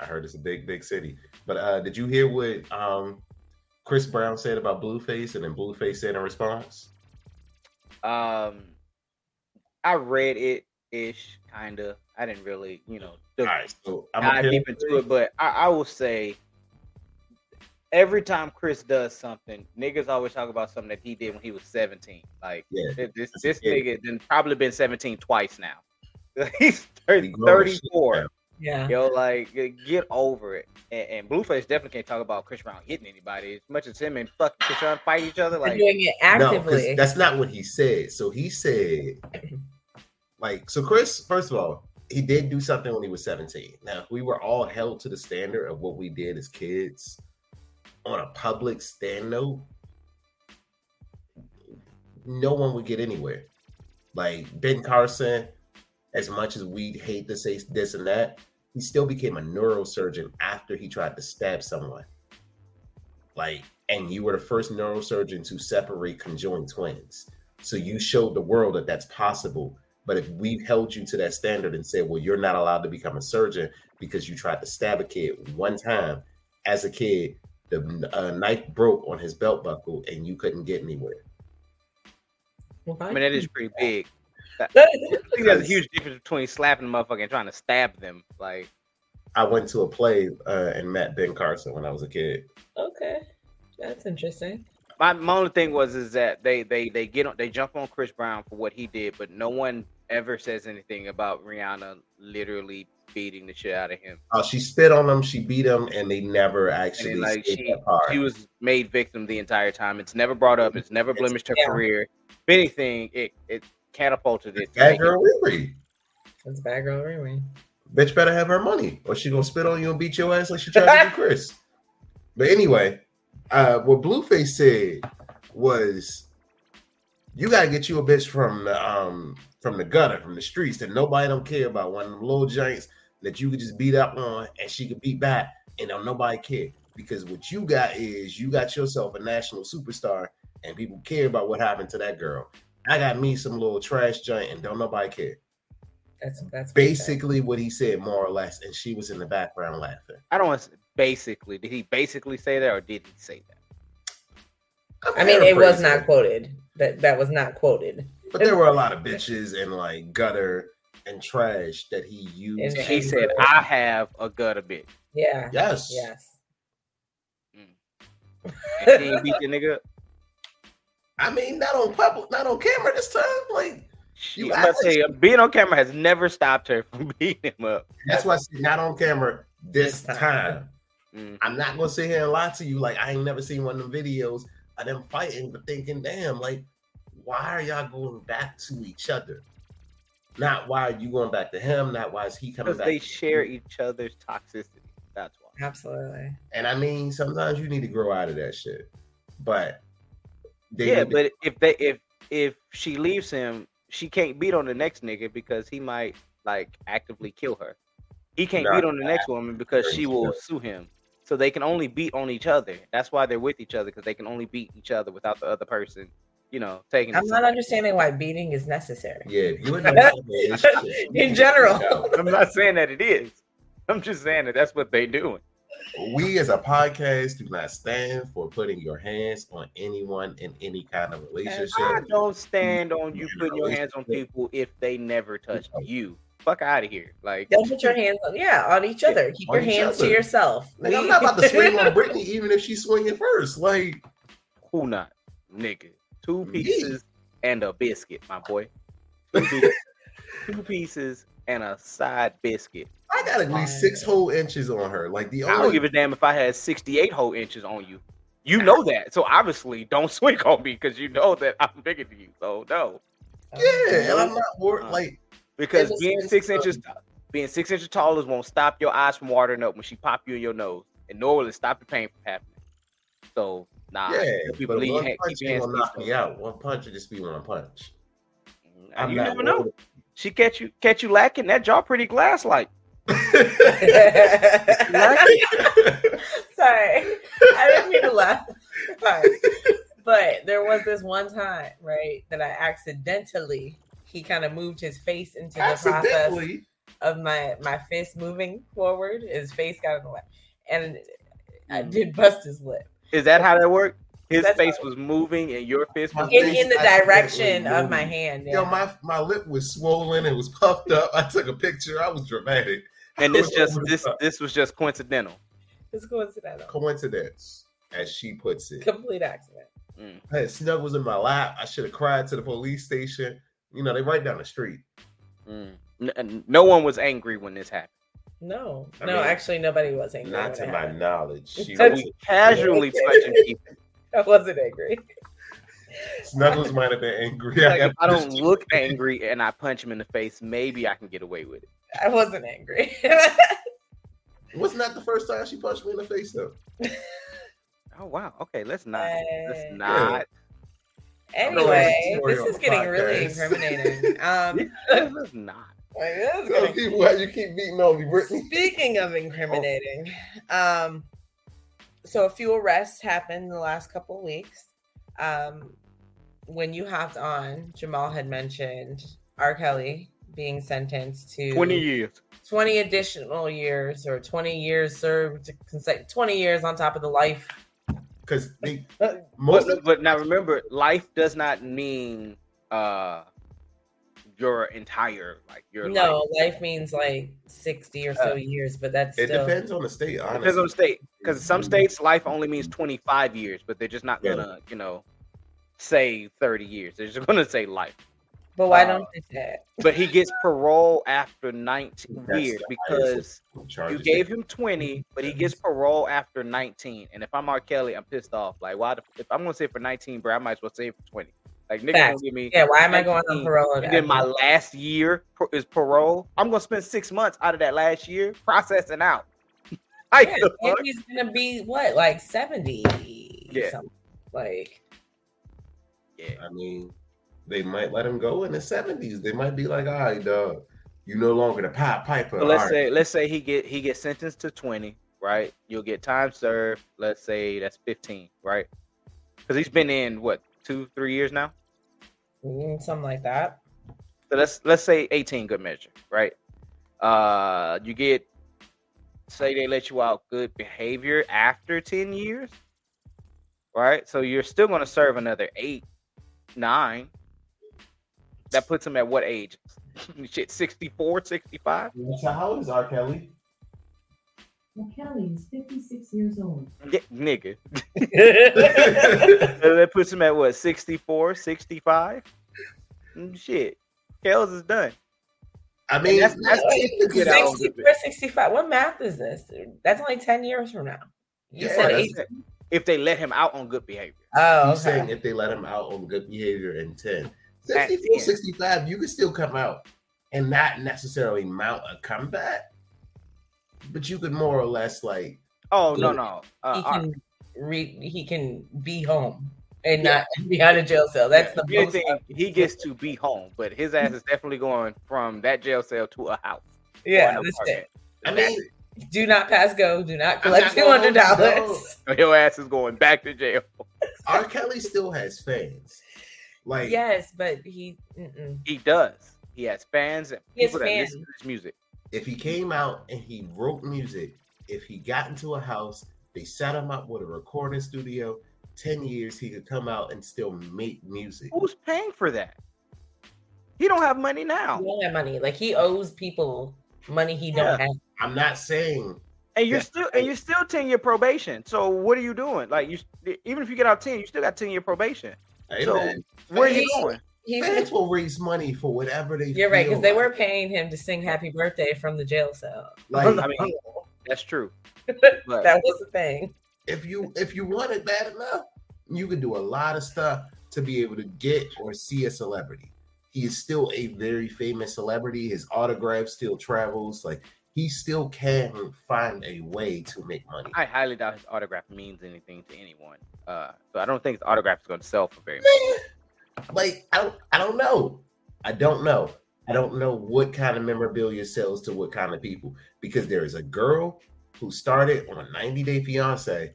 I heard it's a big, big city. But uh did you hear what um Chris Brown said about Blueface and then Blueface said in response? Um, I read it ish, kind of. I didn't really, you know, All right, so I'm dive deep into it, but I, I will say every time Chris does something, niggas always talk about something that he did when he was 17. Like Yeah, this this, that's this nigga then probably been 17 twice now. [LAUGHS] He's 30, He grown as shit 34. Yeah. Yo, like get over it. And, and Blueface definitely can't talk about Chris Brown hitting anybody as much as him and fucking Chris Brown fight each other. Like doing it No, 'cause actively. that's not what he said. So he said, like, so Chris, first of all, he did do something when he was 17. Now, if we were all held to the standard of what we did as kids on a public stand note, no one would get anywhere. Like Ben Carson, as much as we hate to say this and that, he still became a neurosurgeon after he tried to stab someone. Like, and you were the first neurosurgeon to separate conjoined twins. So you showed the world that that's possible. But if we've held you to that standard and said, well, you're not allowed to become a surgeon because you tried to stab a kid one time as a kid, the uh, knife broke on his belt buckle and you couldn't get anywhere. I mean that is pretty big. [LAUGHS] I think there's a huge difference between slapping a motherfucker and trying to stab them. Like I went to a play uh, and met Ben Carson when I was a kid. okay. That's interesting. my, my only thing was is that they they they get on they jump on Chris Brown for what he did, but no one ever says anything about Rihanna literally beating the shit out of him. Uh, she spit on him, she beat him, and they never And actually then, like she that she was made victim the entire time. It's never brought up. It's never blemished her Yeah. career. If anything, it it catapulted it. to Bad girl Riri. That's bad girl Riri. Bitch better have her money, or she gonna spit on you and beat your ass like she tried to do [LAUGHS] Chris. But anyway, uh, what Blueface said was, "You gotta get you a bitch from the um from the gutter, from the streets that nobody don't care about. One of them little giants that you could just beat up on, and she could beat back, and don't nobody care. Because what you got is you got yourself a national superstar, and people care about what happened to that girl. I got me some little trash giant, and don't nobody care." That's that's what he said. basically what he said more or less and she was in the background laughing I don't want to basically. Did he basically say that, or did he say that? I'm I mean, it was not quoted. That that was not quoted. but there were a lot of bitches and like gutter and trash that he used And He said, "I have a gutter bitch." Yeah. yes Yes. And he beat the nigga. up. i mean not on public not on camera this time like You You I'm about to asked. tell you, being on camera has never stopped her from [LAUGHS] beating him up. that's why she's not on camera this This time. time Mm. i'm not gonna sit here and lie to you like i ain't never seen one of them videos of them fighting but thinking damn like why are y'all going back to each other not why are you going back to him not why is he coming Because back they to share you. each other's toxicity. That's why. Absolutely. And I mean, sometimes you need to grow out of that shit. But they yeah, need to- but if they if if she leaves him, she can't beat on the next nigga because he might like actively kill her. He can't Nah, beat on the next woman because she will true. sue him. So they can only beat on each other. That's why they're with each other because they can only beat each other without the other person, you know, taking. I'm it. not understanding why beating is necessary. Yeah, you [LAUGHS] in the In general. I'm not saying that it is. I'm just saying that that's what they doing. We as a podcast do not stand for putting your hands on anyone in any kind of relationship. I don't stand on you putting your hands on people if they never touched you. Fuck out of here. Like Don't put your hands on, yeah, on each other. Keep your hands other. to yourself. Nigga, I'm not about to [LAUGHS] swing on Brittany even if she's swinging first. Like, who not, nigga? Two Me. pieces and a biscuit, my boy. Two [LAUGHS] pieces, two pieces and a side biscuit. I got at least six whole inches on her. Like the only... I don't give a damn if I had 68 whole inches on you. You know [LAUGHS] that. So obviously don't [LAUGHS] swing on me because you know that I'm bigger than you. So no. Oh, yeah, and I'm not worried. Uh, like, Because was- being six inches being six inches taller won't stop your eyes from watering up when she pop you in your nose. And nor will it stop the pain from happening. So nah. yeah, people but leave one your hand- punch keep your ain't hands gonna knock me out. One punch would just be one punch. Mm, and you not never know. worried. She catch you catch you lacking. That jaw pretty glass like. [LAUGHS] [LAUGHS] Sorry, I didn't mean to laugh. Sorry. But there was this one time, right, that I accidentally he kind of moved his face into the process of my my fist moving forward. His face got in the way, and I mm. did bust his lip Is that how that worked? His That's face was moving and your fist was My in, face in the direction of my hand. Yo, my my lip was swollen. It was puffed up. I took a picture. I was dramatic. and [LAUGHS] this was just this this was just coincidental. It's coincidental. coincidence, as she puts it. Complete accident. Mm. I had snuggles in my lap. I should have cried to the police station. You know, they right down the street. Mm. N- no one was angry when this happened. No, I no, mean, actually, nobody was angry. Not to my happened. knowledge. [LAUGHS] She That's- We casually touching [LAUGHS] people. I wasn't angry. [LAUGHS] Snuggles might have been angry. Like, got if I don't pushed. look angry and I punch him in the face, maybe I can get away with it. I wasn't angry. Wasn't that the first time she punched me in the face though? Oh wow. Okay, let's not. Let's not. anyway, this is the getting really incriminating. Um, Let's not. Like, this is Tell getting- people why you keep beating on me, Brittany. Speaking of incriminating, um, so a few arrests happened in the last couple of weeks. Um, when you hopped on, Jamal had mentioned R. Kelly being sentenced to 20 years. 20 additional years or 20 years served, consecutive 20 years on top of the life. Because they most But, of but now remember, life does not mean uh your entire like your No, life. life means like 60 or so Uh, years, but that's it still depends on the state. Honestly, Depends on the state. Because some states life only means 25 years, but they're just not gonna, you know, say 30 years. They're just [LAUGHS] gonna say life. But why uh, don't they say it? But he gets parole after 19 That's years because you gave him 20, but he gets parole after 19. And if I'm R. Kelly, I'm pissed off. Like, why? The, if I'm gonna say for 19, bro, I might as well say for 20. Like, niggas Facts. gonna give me. Yeah, why am I going on parole? And then my last year is parole. I'm gonna spend six months out of that last year processing out. [LAUGHS] I yeah, the and fuck? he's gonna be what, like 70? Yeah. something. Like, yeah. I mean, they might let him go in the seventies. They might be like, "All right, dog, you no longer the Pied Piper." But let's say right. let's say he get he gets sentenced to 20, right? You'll get time served. Let's say that's 15, right? Because he's been in what two, three years now. mm, something like that. So let's let's say 18, good measure, right? Uh, you get say they let you out good behavior after 10 years, right? So you're still going to serve another eight, nine. That puts him at what age? [LAUGHS] Shit, 64, 65? So how old is R. Kelly? Kelly is 56 years old. Yeah, nigga. [LAUGHS] So that puts him at what 64 65 Mm, shit Kels is done I mean, that's- that's- he could get 64, 65. What math is this? That's only 10 years from now. You Yeah, said eight. if they let him out on good behavior Oh, He's saying if they let him out on good behavior in 10. 64, 10. 65, you could still come out and not necessarily mount a comeback, but you could more or less like oh no no uh, He uh, can re- he can be home and Yeah. not behind a jail cell. That's the here's most. the thing, he gets to be home but his ass is definitely going from that jail cell to a house Yeah, that's apartment. it. I That's mean, it. Do not pass go. Do not collect not two gonna hundred hold you, dollars. [LAUGHS] Your ass is going back to jail. [LAUGHS] R. Kelly still has fans. Like Yes, but he. Mm-mm. He does. He has fans and He has people that fans. listen to his music. If he came out and he wrote music, if he got into a house, they set him up with a recording studio. Ten years, he could come out and still make music. Who's paying for that? He don't have money now, He don't have money. Like he owes people money he Yeah. don't have. I'm not saying and you're Yeah. still and you're still ten year probation. So what are you doing? Like you, even if you get out ten, you still got ten year probation. hey, So, Where are you going? He's. fans will raise money for whatever they. You're right feel because they were like. paying him to sing "Happy Birthday" from the jail cell. Like, I mean, that's true. [LAUGHS] But that was the thing. if you if you want it bad enough, you can do a lot of stuff to be able to get or see a celebrity. He is still a very famous celebrity. His autograph still travels. Like he still can find a way to make money. I highly doubt his autograph means anything to anyone. Uh, so I don't think his autograph is going to sell for very much. Man, like I don't, I don't know. I don't know. I don't know what kind of memorabilia sells to what kind of people because there is a girl who started on a 90 Day Fiance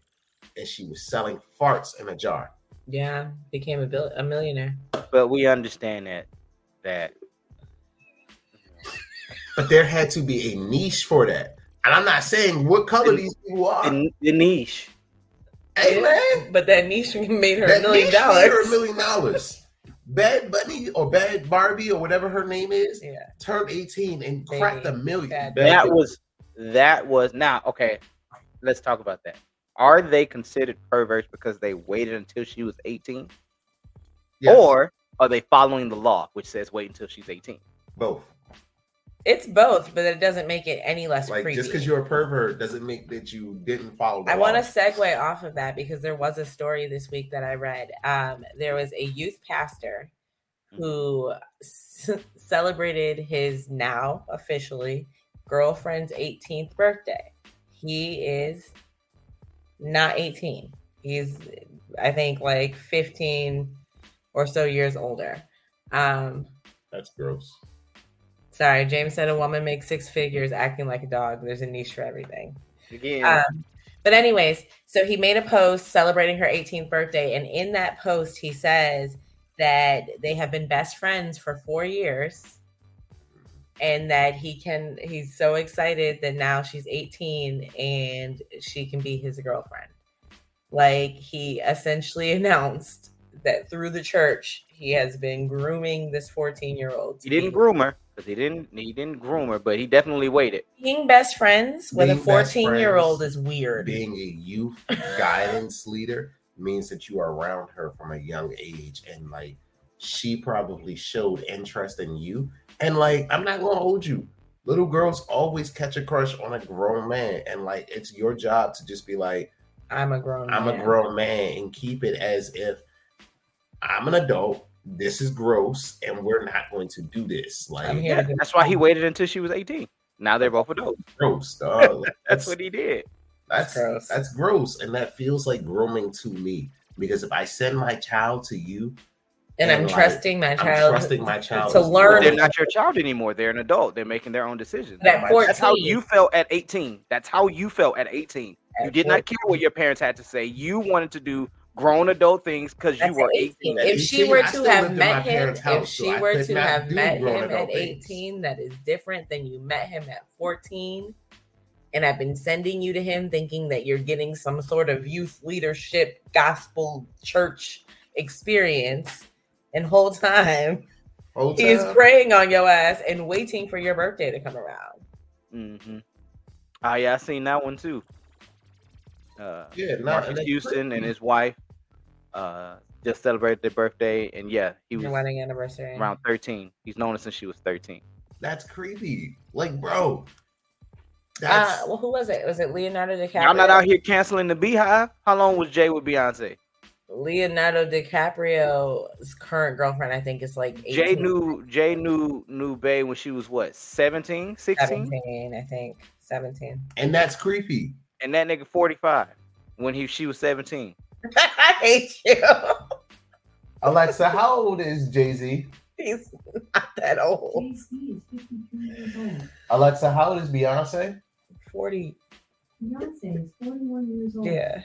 and she was selling farts in a jar. Yeah, became a bill a millionaire. But we understand that that But there had to be a niche for that. And I'm not saying what color these people are. the, the niche. hey man, But that niche [LAUGHS] made her a million niche made her a dollars. million dollars. Bad Bunny or Bad Barbie or whatever her name is Yeah, turned 18 and cracked a million. Bad That was that was now okay. Let's talk about that. Are they considered perverts because they waited until she was 18? Yes, Or are they following the law, which says wait until she's 18? both. It's both, but it doesn't make it any less Like creepy. just because you're a pervert doesn't make that you didn't follow. The I want to segue off of that because there was a story this week that I read. Um, there was a youth pastor who c- celebrated his now officially girlfriend's 18th birthday. He is not 18. He's, I think, like 15 or so years older. Um, That's gross. Sorry, James said a woman makes six figures acting like a dog. There's a niche for everything. Again, Um, but anyways, so he made a post celebrating her 18th birthday, and in that post, he says that they have been best friends for four years, and that he can. He's so excited that now she's 18 and she can be his girlfriend. Like he essentially [LAUGHS] announced that through the church, he has been grooming this 14 year old. he didn't groom her because he didn't he didn't groom her, but he definitely waited. Being best friends with Being a 14 year old is weird. Being a youth guidance leader means that you are around her from a young age, and like she probably showed interest in you. And like, I'm not gonna hold you. Little girls always catch a crush on a grown man, and like, it's your job to just be like, I'm a grown. I'm a grown man and keep it as if I'm an adult. This is gross, and we're not going to do this. Like I'm Yeah, that's why he waited until she was 18. Now they're both adults. gross, [LAUGHS] dog. Like, That's what he did. that's Gross. that's gross, and that feels like grooming to me. Because if I send my child to you, and I'm like, trusting my I'm child trusting my child to learn. well. They're not your child anymore. They're an adult. They're making their own decisions. At That's how you felt at 18. That's how you felt at 18. You At did not care what your parents had to say. You wanted to do grown adult things because you were at 18. At If she were to have lived in my met him, parents' if she so were to have met him adult at things. 18, that is different than you met him at 14. And I've been sending you to him thinking that you're getting some sort of youth leadership, gospel, church experience. And whole time Whole he's time, praying on your ass and waiting for your birthday to come around. Mm-hmm. Oh yeah, I seen that one too. Uh, yeah, not, Marques Houston and his wife uh, just celebrated their birthday, and yeah, he was Your wedding anniversary. around 13. He's known her since she was 13. That's creepy. Like, bro, Uh, well, who was it? Was it Leonardo DiCaprio? I'm not out here canceling the Beyhive. How long was Jay with Beyonce? Leonardo DiCaprio's current girlfriend, I think, is like 18, Jay knew Jay knew knew Bay when she was what 17, 16? 17, I think, 17. and that's creepy. and that nigga 45 when he she was 17. [LAUGHS] I hate you. Alexa, how old is Jay Z? He's not that old. Jay Z is 52 years old. Alexa, how old is Beyonce? 40. Beyonce is 41 years old. Yeah.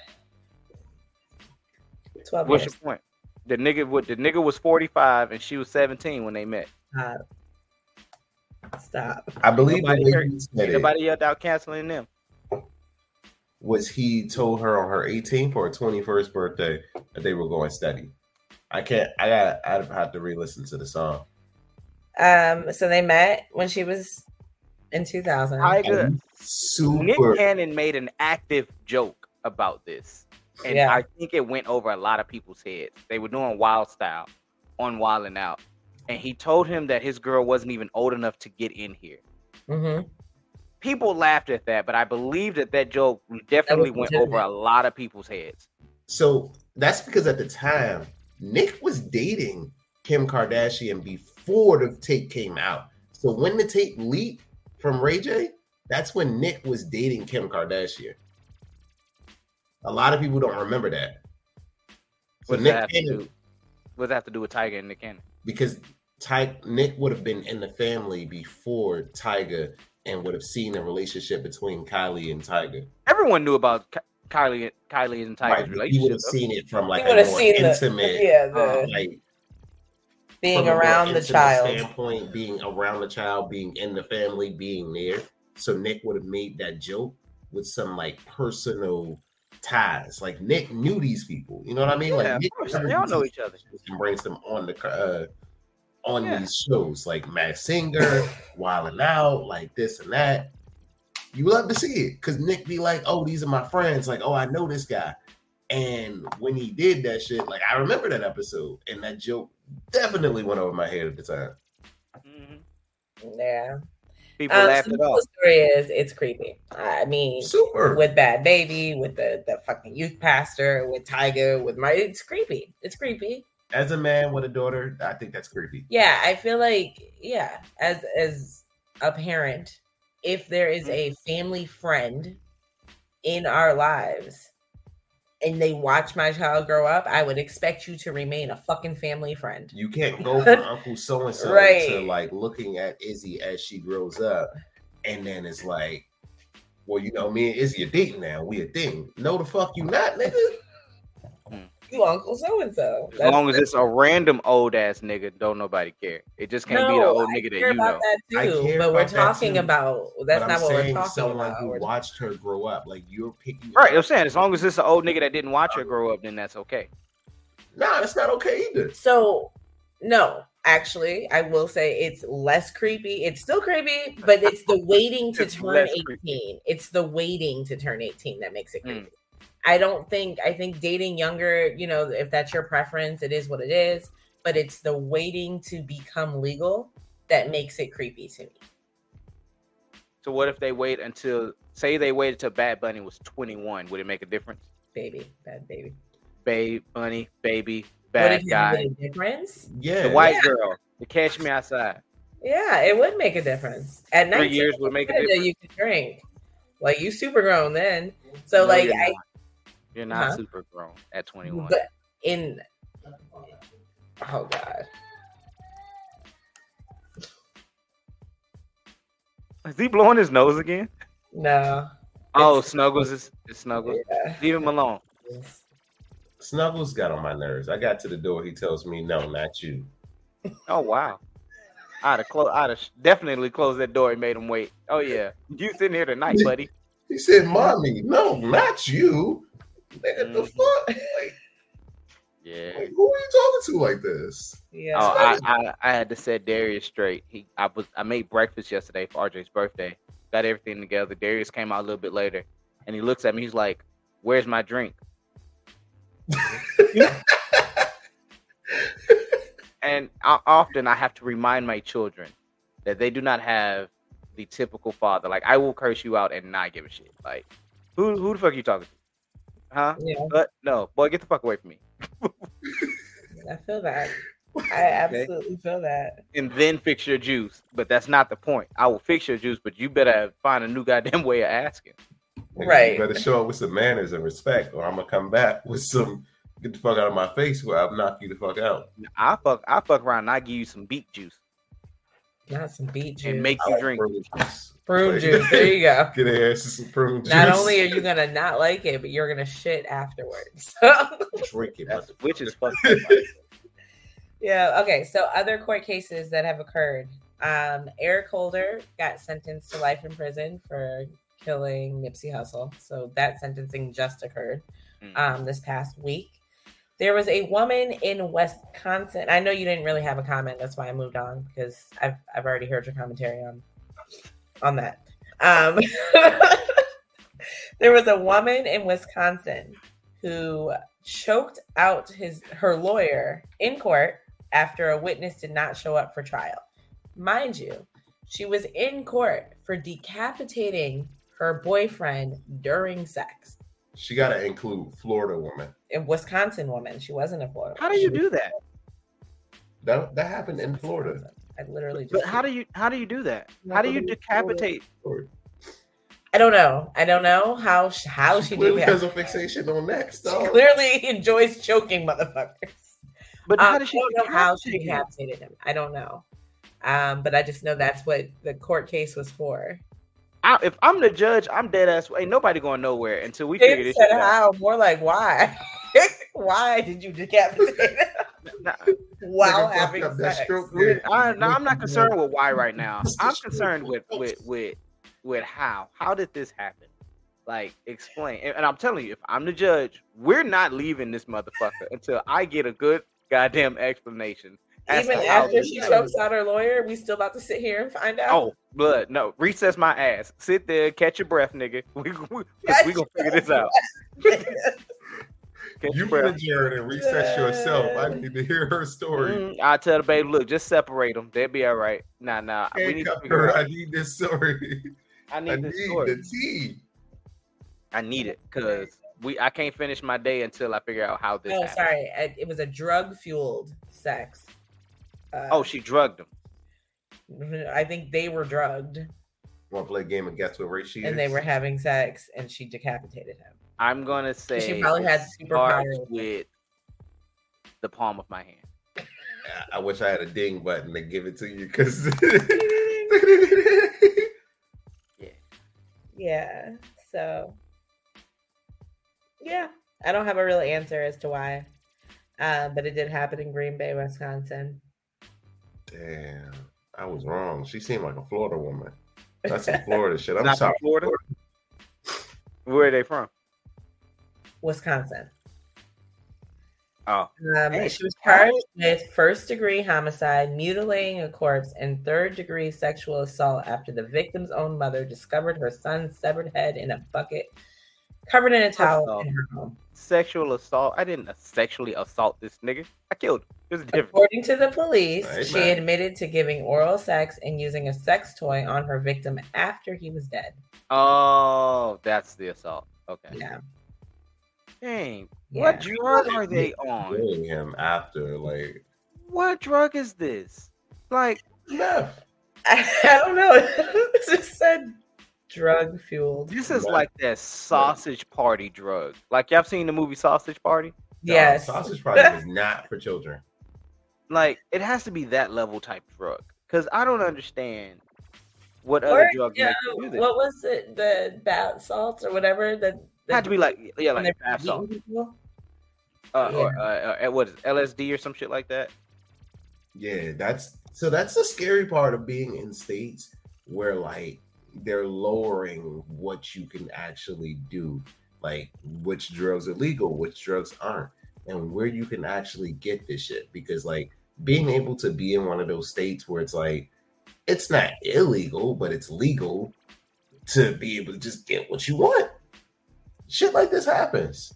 12 What's years. your point? The nigga would the nigga was 45 and she was 17 when they met. Stop. Stop. I believe Nobody the way heard- he Nobody yelled out canceling them. Was he told her on her 18th or 21st birthday that they were going steady. I can't. I got. I have to re-listen to the song. Um, so they met when she was in 2000. Tyga Nick Super. Cannon made an active joke about this. And Yeah. I think it went over a lot of people's heads. They were doing wild style on Wild and Out. And he told him that his girl wasn't even old enough to get in here. Mhm. People laughed at that, but I believe that that joke definitely went over a lot of people's heads. So that's because at the time Nick was dating Kim Kardashian before the tape came out. So when the tape leaked from Ray J, that's when Nick was dating Kim Kardashian. A lot of people don't remember that. So What Nick that have to Cannon, do? What does that have to do with Tyga and Nick Cannon? because Ty, Nick would have been in the family before Tyga and would have seen the relationship between Kylie and Tyga. Everyone knew about Ky- Kylie, Kylie and Tyga's Right, he relationship. would have seen it from like a more seen the, intimate, yeah, the uh, like being from a more around the child. standpoint, being around the child, being in the family, being there. So Nick would have made that joke with some like personal ties. Like Nick knew these people. You know what I mean? Yeah, like of Nick course. they all know each other. and brings them on the uh, on Yeah. these shows like Masked Singer, [LAUGHS] Wildin' Out, like this and that. You love to see it because Nick be like, "Oh, these are my friends." Like, "Oh, I know this guy." And when he did that shit, like I remember that episode, and that joke definitely went over my head at the time. Mhm. Yeah. People Um, laughed so it the off. story is it's creepy. I mean, Super. with Bad Baby, with the the fucking youth pastor, with Tyga, with my it's creepy. It's creepy. As a man with a daughter, I think that's creepy. Yeah, I feel like yeah, as as a parent, if there is a Mm-hmm. family friend in our lives and they watch my child grow up, I would expect you to remain a fucking family friend. You can't go from [LAUGHS] Uncle So and So to like looking at Izzy as she grows up, and then it's like, well, you know, me and Izzy are dating now. We a thing. No, the fuck you not, nigga. You uncle so and so. As long as it's a random old ass nigga, don't nobody care. It just can't be the old nigga that care you about know. that I too. care But we're about that talking too. about that's but not I'm what we're saying talking someone about. who We're- watched her grow up, like you're picking. Right, I'm saying as long as it's an old nigga that didn't watch her grow up, then that's okay. Nah, that's not okay either. So, no, actually, I will say it's less creepy. It's still creepy, but it's the waiting to It's turn 18. creepy. It's the waiting to turn 18 that makes it Mm. Creepy. I don't think, I think dating younger, you know, if that's your preference, it is what it is, but it's the waiting to become legal that makes it creepy to me. So what if they wait until say they waited till Bad Bunny was 21? Would it make a difference? Baby, bad baby. Babe, Bunny, baby, Would bad it guy, make a difference? Yeah, the white Yeah. girl, the Catch Me Outside. Yeah, it would make a difference. At Three years would make a Canada, difference. You can drink. Like you super grown then. So No, like I not. You're not Huh? super grown at 21. but in oh god. Is he blowing his nose again? No. Oh, It's- Snuggles is, is Snuggles. Yeah. Leave him alone. Snuggles got on my nerves. I got to the door. He tells me, "No, not you." Oh wow. I'd have closed. I'd have definitely closed that door and made him wait. Oh yeah, you sitting here tonight, buddy. He said, "Mommy, no, not you." Nigga, the Mhm. fuck? Like, Yeah. like, who are you talking to like this? Yeah. Oh, I, I I had to set Darius straight. He I was I made breakfast yesterday for RJ's birthday. Got everything together. Darius came out a little bit later, and he looks at me. He's like, "Where's my drink?" [LAUGHS] and I, often I have to remind my children that they do not have the typical father. Like I will curse you out and not give a shit. Like who who the fuck are you talking to? Huh? yeah, But no, boy, get the fuck away from me. [LAUGHS] I feel that. [LAUGHS] I absolutely feel that. and then fix your juice. But that's not the point. I will fix your juice, but you better find a new goddamn way of asking. Nigga, Right. You better show up with some manners and respect, or I'm gonna come back with some get the fuck out of my face, where I'll knock you the fuck out. I fuck, I fuck around and I give you some beet juice. Not some beet juice. and make you drink. Prune juice. prune juice. There you go. [LAUGHS] Get their asses some prune juice. Not only are you gonna not like it, but you're gonna shit afterwards. [LAUGHS] drink it, That's, but which is fucked up. [LAUGHS] yeah. Okay. So other court cases that have occurred. Um, Eric Holder got sentenced to life in prison for killing Nipsey Hussle. So that sentencing just occurred Mm. um, this past week. There was a woman in Wisconsin. I know you didn't really have a comment. That's why I moved on because I've I've already heard your commentary on on that. Um, [LAUGHS] there was a woman in Wisconsin who choked out his her lawyer in court after a witness did not show up for trial. Mind you, she was in court for decapitating her boyfriend during sex. She got to include Florida woman. A Wisconsin woman. She wasn't a Florida. How do you do that? That that happened in Florida. I literally just. But how do you how do you do that? How do you decapitate? I don't know. I don't know how how she did Clearly that. because of fixation on neck She stuff. clearly [LAUGHS] enjoys choking motherfuckers. But Um, how I does she don't know how she decapitated him. I don't know. Um, but I just know that's what the court case was for. I, if I'm the judge, I'm dead ass. Ain't nobody going nowhere until we figure this said shit out. how, more like why. [LAUGHS] why did you decapitate [LAUGHS] Nah, [LAUGHS] while having that sex? stroke. I, no, I'm not concerned with why right now. I'm concerned with with with with how. How did this happen? Like, explain. And, and I'm telling you, if I'm the judge, we're not leaving this motherfucker until I get a good goddamn explanation. As Even after she happened. chokes out her lawyer, we still about to sit here and find out. Oh, blood. No, recess my ass. Sit there, catch your breath, nigga. [LAUGHS] We we, we gonna figure this out. [LAUGHS] Catch You your be breath. and recess yourself. I need to hear her story. Mm, I tell the baby, look, just separate them. They'll be all right. Nah, nah. We need to figure her. it I need this story. I I need need story. the tea. I need it because we. I can't finish my day until I figure out how this. oh, happened. sorry. I- It was a drug fueled sex. Uh, Oh, she drugged him. I think they were drugged Want to play a game of guess what race she is? and they were having sex, and she decapitated him. I'm gonna say she probably had superpowers. with the palm of my hand. I wish I had a ding button to give it to you because. [LAUGHS] Yeah. Yeah. So, yeah, I don't have a real answer as to why, um, but it did happen in Green Bay, Wisconsin. Damn, I was wrong. She seemed like a Florida woman. That's some [LAUGHS] Florida shit. I'm Not from sorry. Florida. Where are they from? Wisconsin. Oh, Um, Hey, she was charged with first degree homicide, mutilating a corpse, and third degree sexual assault after the victim's own mother discovered her son's severed head in a bucket covered in a towel off, in her home. sexual assault. I didn't sexually assault this nigga. I killed. There's a difference. According to the police, Right, she man. admitted to giving oral sex and using a sex toy on her victim after he was dead. Oh, that's the assault. Okay. Yeah. Dang. Yeah. What drug are they on? Killing him after like What drug is this? Like, meth. [LAUGHS] I, don't know. [LAUGHS] it just said drug fueled. this is Meth. like that sausage party drug. Like, y'all seen the movie Sausage Party? No, Yes. sausage party is [LAUGHS] not for children. Like, it has to be that level type drug. Because I don't understand what Or, other drug yeah, you do what was it? The bath salts or whatever? The, It had to be like, yeah, like bath salt. beating people? Uh, or, uh, uh, what is it, LSD or some shit like that? Yeah, that's so that's the scary part of being in states where like they're lowering what you can actually do, like which drugs are legal, which drugs aren't, and where you can actually get this shit. Because like being able to be in one of those states where it's like it's not illegal, but it's legal to be able to just get what you want. Shit like this happens.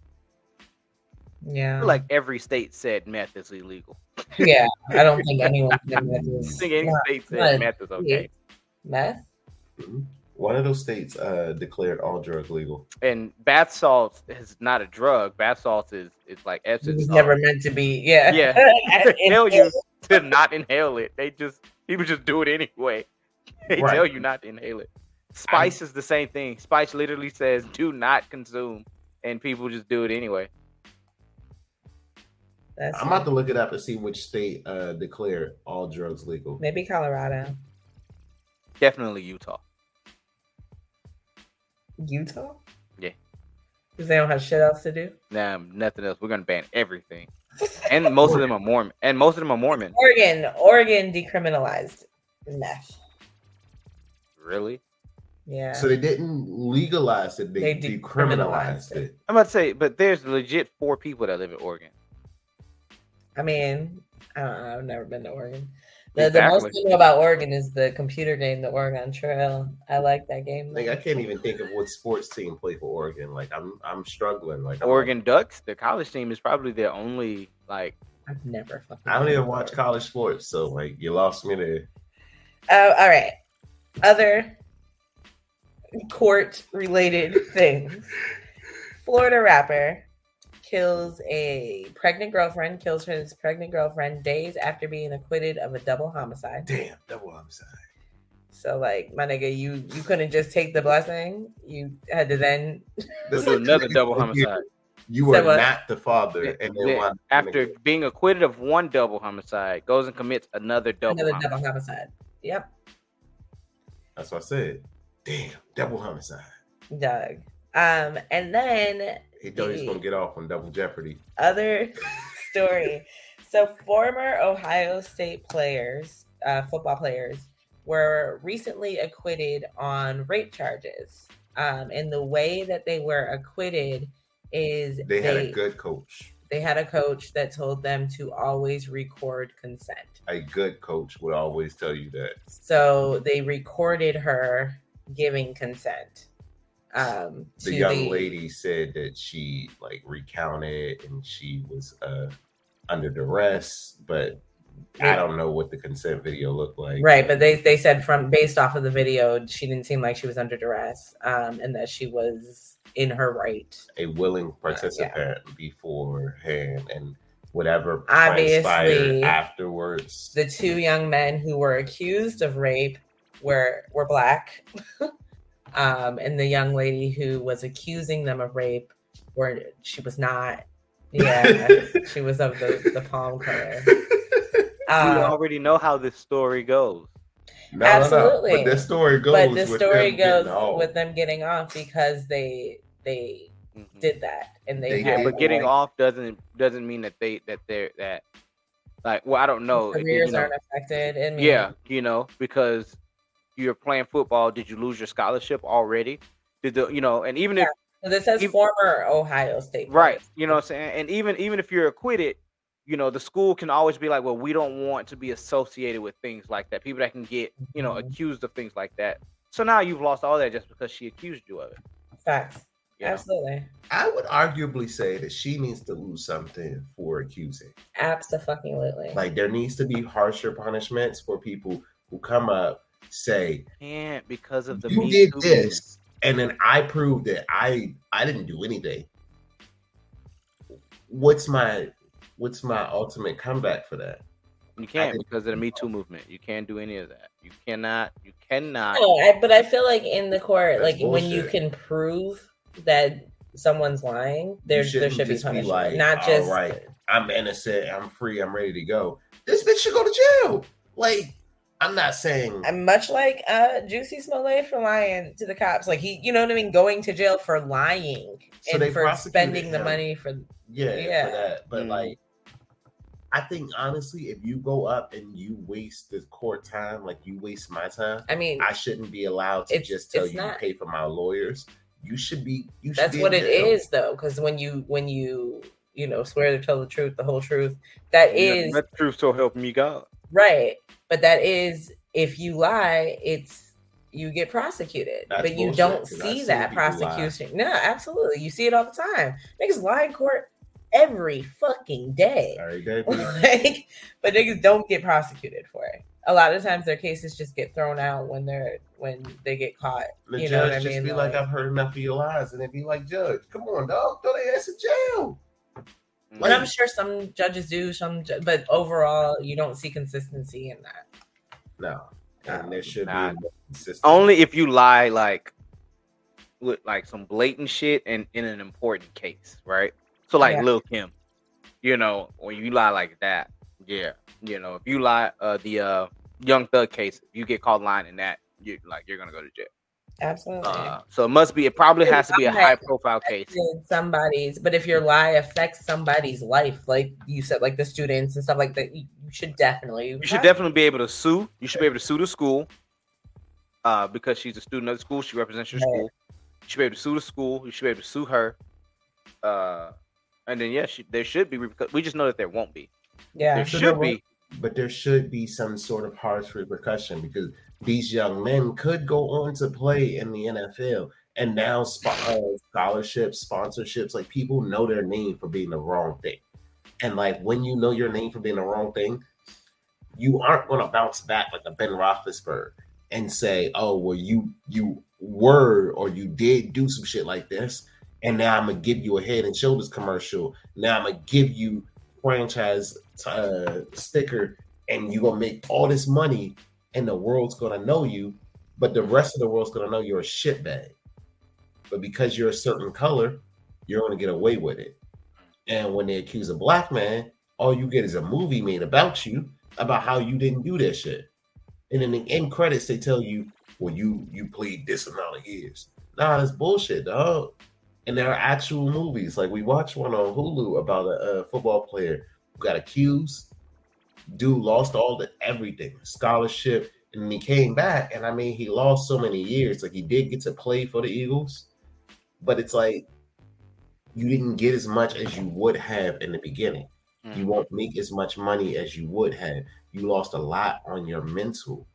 I Yeah. feel like every state said meth is illegal. yeah. I don't think anyone can that [LAUGHS] I is think any state said meth is okay. meth. One of those states uh, declared all drugs legal. And bath salts is not a drug. Bath salts is is like It Epsom was salt. never meant to be. Yeah. Yeah. [LAUGHS] They tell you to not inhale it. They just people just do it anyway. [LAUGHS] They Right. tell you not to inhale it. Spice is the same thing. Spice literally says do not consume, and people just do it anyway. That's I'm about to look it up and see which state uh, declared all drugs legal. maybe Colorado. Definitely Utah. Utah? Yeah. Because they don't have shit else to do. Nah, nothing else. We're gonna ban everything, and most of them are Mormon. And most of them are Mormon. Oregon, Oregon decriminalized meth. Really? Yeah. So they didn't legalize it; they, They decriminalized decriminalized it. I'm about to say, but there's legit four people that live in Oregon. I mean, I don't know. I've never been to Oregon. The, the most Exactly. I know about Oregon is the computer game, the Oregon Trail. I like that game. Like I can't even think of what sports team play for Oregon. Like I'm, I'm struggling. Like I'm- Oregon Ducks, the college team, is probably their only like. I've never fucking. I don't even to watch college sports, so like you lost me there. Uh, all right. Other court related things. Florida rapper kills a pregnant girlfriend, kills his pregnant girlfriend days after being acquitted of a double homicide. Damn, double homicide. So like my nigga, you you couldn't just take the blessing. You had to then That's do like another double homicide. You were So what? not the father, and then Yeah, one After being acquitted of one double homicide, goes and commits another double. another homicide. double homicide. Yep, That's what I said. Damn, double homicide. Doug. Um, and then He thought he was gonna get off on double jeopardy. other [LAUGHS] story. So, former Ohio State players, uh, football players, were recently acquitted on rape charges. Um, and the way that they were acquitted is They had a good coach. they had a coach that told them to always record consent. A good coach would always tell you that. So they recorded her giving consent. Um, The young lady said that she like recounted and she was uh under duress, but I don't know what the consent video looked like. Right, but they they said from based off of the video, she didn't seem like she was under duress, um, and that she was in her right. a willing participant beforehand and whatever Obviously, afterwards. The two young men who were accused of rape were were black, [LAUGHS] um, and the young lady who was accusing them of rape, were she was not. Yeah, [LAUGHS] she was of the the palm color. [LAUGHS] You Um, already know how this story goes. No, no, no. Absolutely. But the story goes. but the with story them getting goes off. with them getting off because they they Mhm. did that and they, They had. But getting like, off doesn't doesn't mean that they that they're that like well I don't know. Careers you know, aren't affected and yeah, you know because you're playing football. Did you lose your scholarship already? Did the you know and even if this says Even- former ohio state right players. you know what i'm saying and even even if you're acquitted you know the school can always be like well we don't want to be associated with things like that people that can get you know Mhm. accused of things like that so now you've lost all that just because she accused you of it facts you know? absolutely I would arguably say that she needs to lose something for accusing. absolutely Like there needs to be harsher punishments for people who come up say can't because of the you Me did Too this, and then I proved that I I didn't do anything. What's my what's my ultimate comeback for that? you can't because of the me too movement you can't do any of that you cannot you cannot No, I, but i feel like in the court That's like when you can prove that someone's lying there, there shouldn't be just be punishment like, not just right, I'm innocent, I'm free, I'm ready to go. This bitch should go to jail. Like I'm not saying I'm much like uh Jussie Smollett for lying to the cops, like he, you know what I mean, going to jail for lying So and for prosecuted spending the money for yeah, Yeah. for that. But Mhm. like, I think honestly, if you go up and you waste the court time, like you waste my time, I mean, I shouldn't be allowed to just tell you not. pay for my lawyers. You should be. You should. that's be what in it jail. is though, because when you when you you know swear to tell the truth, the whole truth, that is Let the truth so help me god right. But that is if you lie, it's you get prosecuted. That's but you bullshit, don't I've see that people lie. prosecution. No, absolutely. You see it all the time. Niggas lie in court every fucking day. Right, David. [LAUGHS] like, but niggas don't get prosecuted for it. A lot of times their cases just get thrown out when they're when they get caught. The you judge know what I just mean? be like, "I've heard enough of your lies," and they be like, "Judge, come on, dog, throw their ass in jail." But I'm sure some judges do, some, ju- but overall, you don't see consistency in that. No, and there should Nah. be consistency. only if you lie like with like some blatant shit and in an important case, right? So like Yeah. Lil Kim, you know, when you lie like that, yeah, you know, if you lie, uh, the uh Young Thug case, if you get caught lying in that, you like you're gonna go to jail. Absolutely. Uh, so it must be. It probably has to be a high profile case. somebody's but if your lie affects somebody's life like you said like the students and stuff like that you, you should definitely You should definitely be able to sue. You should be able to sue the school, uh, because she's a student of the school. She represents your Right. school. You should be able to sue the school. You should be able to sue her. Uh, and then yeah, she, there should be. We just know that there won't be. yeah There So should there be. but there should be some sort of harsh repercussion because these young men could go on to play in the NFL and now uh, scholarships, sponsorships, like people know their name for being the wrong thing. And like when you know your name for being the wrong thing, you aren't going to bounce back like a Ben Roethlisberger and say, "Oh, well, you you were or you did do some shit like this, and now I'm gonna give you a Head and Shoulders commercial. Now I'm gonna give you franchise uh, sticker, and you gonna make all this money, and the world's gonna know you, but the rest of the world's gonna know you're a shitbag. But because you're a certain color, you're gonna get away with it. And when they accuse a black man, all you get is a movie made about you about how you didn't do that shit. And in the end credits, they tell you, well, you you played this amount of years. Nah, that's bullshit, dog. And there are actual movies. Like we watched one on Hulu about a, a football player who got accused. Dude lost all the everything, scholarship, and he came back. And I mean, he lost so many years. Like he did get to play for the Eagles, but it's like you didn't get as much as you would have in the beginning. Mm. You won't make as much money as you would have. You lost a lot on your mental.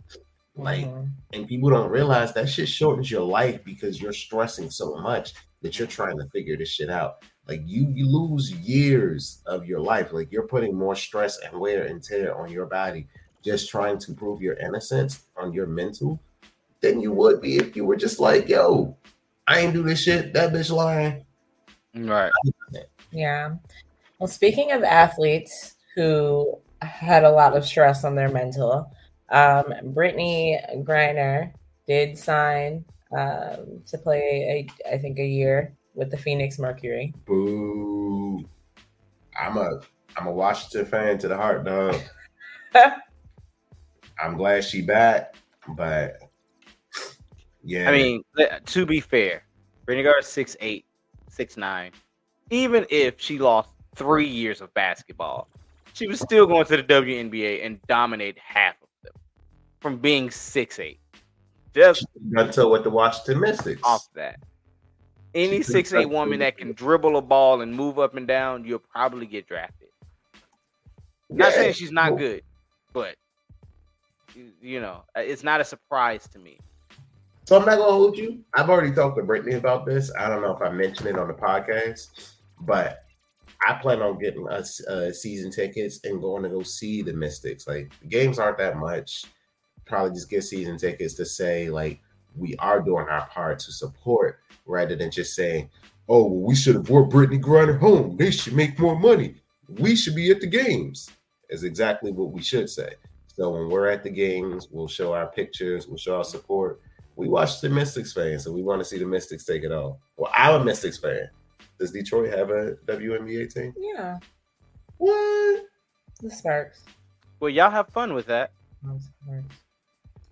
Like, Mhm. and people don't realize that shit shortens your life because you're stressing so much that you're trying to figure this shit out. Like you, you lose years of your life. Like you're putting more stress and wear and tear on your body just trying to prove your innocence on your mental than you would be if you were just like, yo, I ain't do this shit. That bitch lying. Right. yeah well speaking of athletes who had a lot of stress on their mental um brittney griner did sign um to play a, i think a year with the phoenix mercury Boo. I'm a I'm a Washington fan to the heart, dog. [LAUGHS] I'm glad she back, but yeah. I mean, to be fair, Brittney Griner six eight, six nine. Even if she lost three years of basketball, she was still going to the WNBA and dominate half of them from being six eight. Just until with the Washington Mystics. off that. Any six eight woman that can dribble a ball and move up and down, you'll probably get drafted. Not saying she's not good, but you- you know, uh, it's not a surprise to me. So I'm not gonna hold you. I've already talked to Brittany about this. I don't know if I mentioned it on the podcast, but I plan on getting us uh, season tickets and going to go see the Mystics. Like the games aren't that much. Probably just get season tickets to say like we are doing our part to support, rather than just saying, "Oh, well, we should have brought Brittney Griner home. They should make more money. We should be at the games." Is exactly what we should say. So when we're at the games, we'll show our pictures, we'll show our support. We watch the Mystics fan, so we want to see the Mystics take it all. Well, I'm a Mystics fan. Does Detroit have a WNBA team? yeah What? the sparks Well, y'all have fun with that. Oh, Sparks.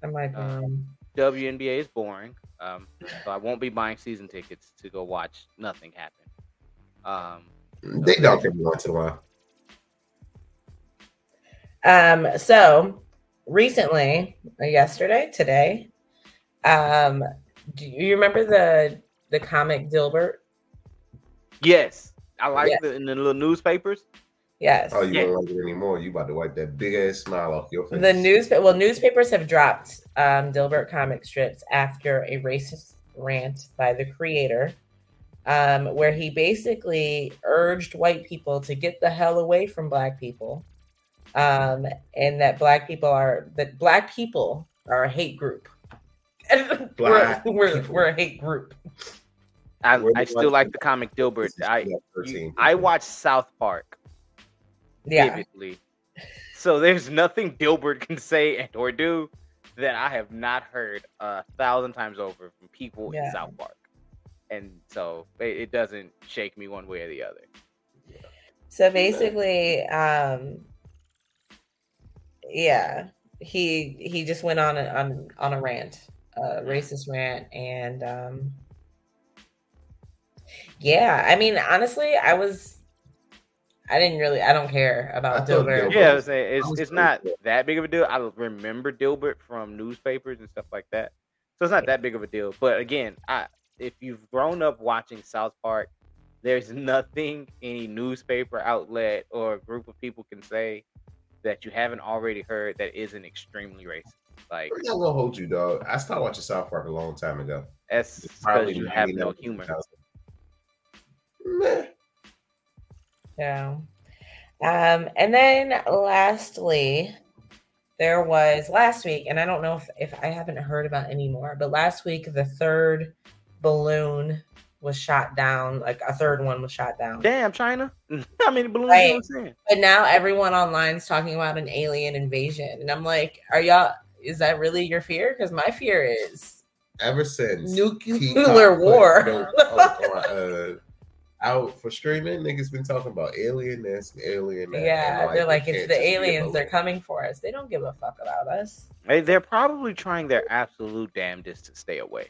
i might be Uh, wrong. WNBA is boring, um, so I won't be buying season tickets to go watch nothing happen. Um, They don't every once in a while. Um, so recently, uh, yesterday, today, um, do you remember the the comic Dilbert? yes, I like Yeah. the in the little newspapers. Yes. Oh, you Yeah. don't like it anymore. You about to wipe that big ass smile off your face. The news well, newspapers have dropped um, Dilbert comic strips after a racist rant by the creator, um, where he basically urged white people to get the hell away from black people, um, and that black people are that black people are a hate group. [LAUGHS] Black we're, [LAUGHS] we're, people. we're a hate group. I, I still like like the comic Dilbert. I you- I people. watch South Park Yeah, so there's nothing Dilbert can say and or do that I have not heard a thousand times over from people Yeah. in South Park, and so it, it doesn't shake me one way or the other. So basically, um, yeah, he he just went on a, on on a rant a racist rant, and um, yeah, I mean, honestly, I was. I didn't really. I don't care about thought Dilbert. Dilbert- Yeah, I was saying, I it's was it's not cool. that big of a deal. I remember Dilbert from newspapers and stuff like that, so it's not that big of a deal. But again, I if you've grown up watching South Park, there's [LAUGHS] nothing any newspaper outlet or group of people can say that you haven't already heard that isn't extremely racist. Like I'm not gonna hold you, dog. I started watching South Park a long time ago. that's It's because you have no humor. Meh. Yeah. Um, and then lastly, there was last week, and I don't know if, if I haven't heard about any more, but last week the third balloon was shot down, like a third one was shot down. Damn, China! [LAUGHS] How many balloons Right. you was? But now everyone online is talking about an alien invasion. And I'm like, are y'all is that really your fear? Because my fear is Ever since nuclear Peacock put war. no- on- on, uh, out for streaming, niggas been talking about alien this, and alien that. yeah, and, they're like, it's the just be a aliens, they're coming for us. They don't give a fuck about us. They- They're probably trying their absolute damnedest to stay away.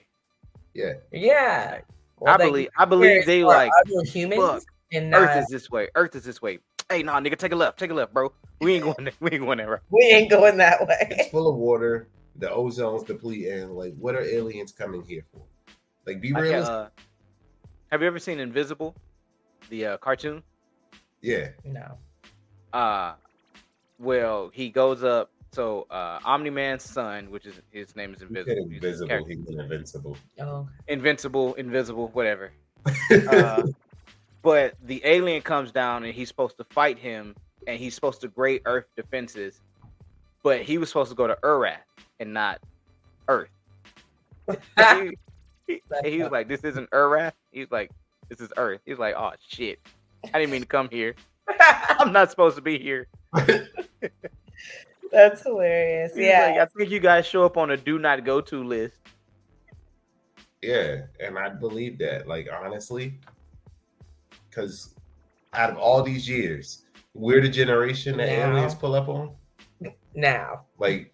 Yeah, Yeah. I they- believe. I believe they are like humans fuck, and Earth is this way. Earth is this way. Hey, nah, nigga, take a left. Take a left, bro. We ain't [LAUGHS] going. There. We ain't going there. Right? we ain't going that way. it's full of water. The ozone's depleting. Like, what are aliens coming here for? Like, be Like, uh, have you ever seen Invisible, the uh, cartoon? yeah, no. Uh, well, he goes up. So, uh, Omni Man's son, which is his name is Invisible. He's invisible. character- He's invincible. Oh. Invincible, invisible, whatever. [LAUGHS] Uh, but the alien comes down and he's supposed to fight him, and he's supposed to great Earth defenses, but he was supposed to go to Urath and not Earth. [LAUGHS] he, [LAUGHS] he, he was like, "This isn't Urath." He's like, "This is Earth." He's like, "Oh shit, I didn't mean to come here. [LAUGHS] I'm not supposed to be here." [LAUGHS] That's hilarious. He's Yeah. like, I think you guys show up on a do not go to list. Yeah, and I believe that, like honestly, because out of all these years, we're the generation that Yeah. aliens pull up on. now. Like,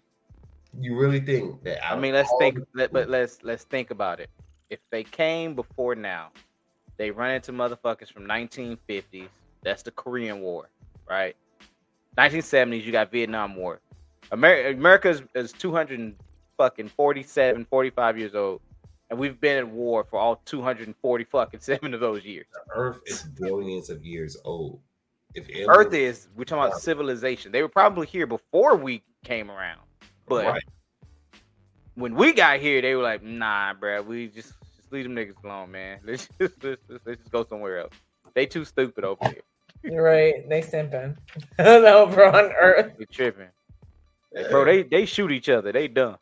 you really think that? I mean, let's think. Let, but let's let's think about it. If they came before now, they run into motherfuckers from 1950s. That's the Korean War, right? 1970s, you got Vietnam War. America, America is, is 200 and fucking 47, 45 years old, and we've been at war for all 240 fucking seven of those years. Earth is billions of years old. If aliens, Earth is. We're talking about civilization. They were probably here before we came around, but Right. When we got here, they were like, "Nah, bro, we just just leave them niggas alone, man. [LAUGHS] Let's just let's, let's, let's just go somewhere else. They too stupid over here. You're right. They simping. [LAUGHS] Over on Earth. They tripping, bro. They they shoot each other. They dumb.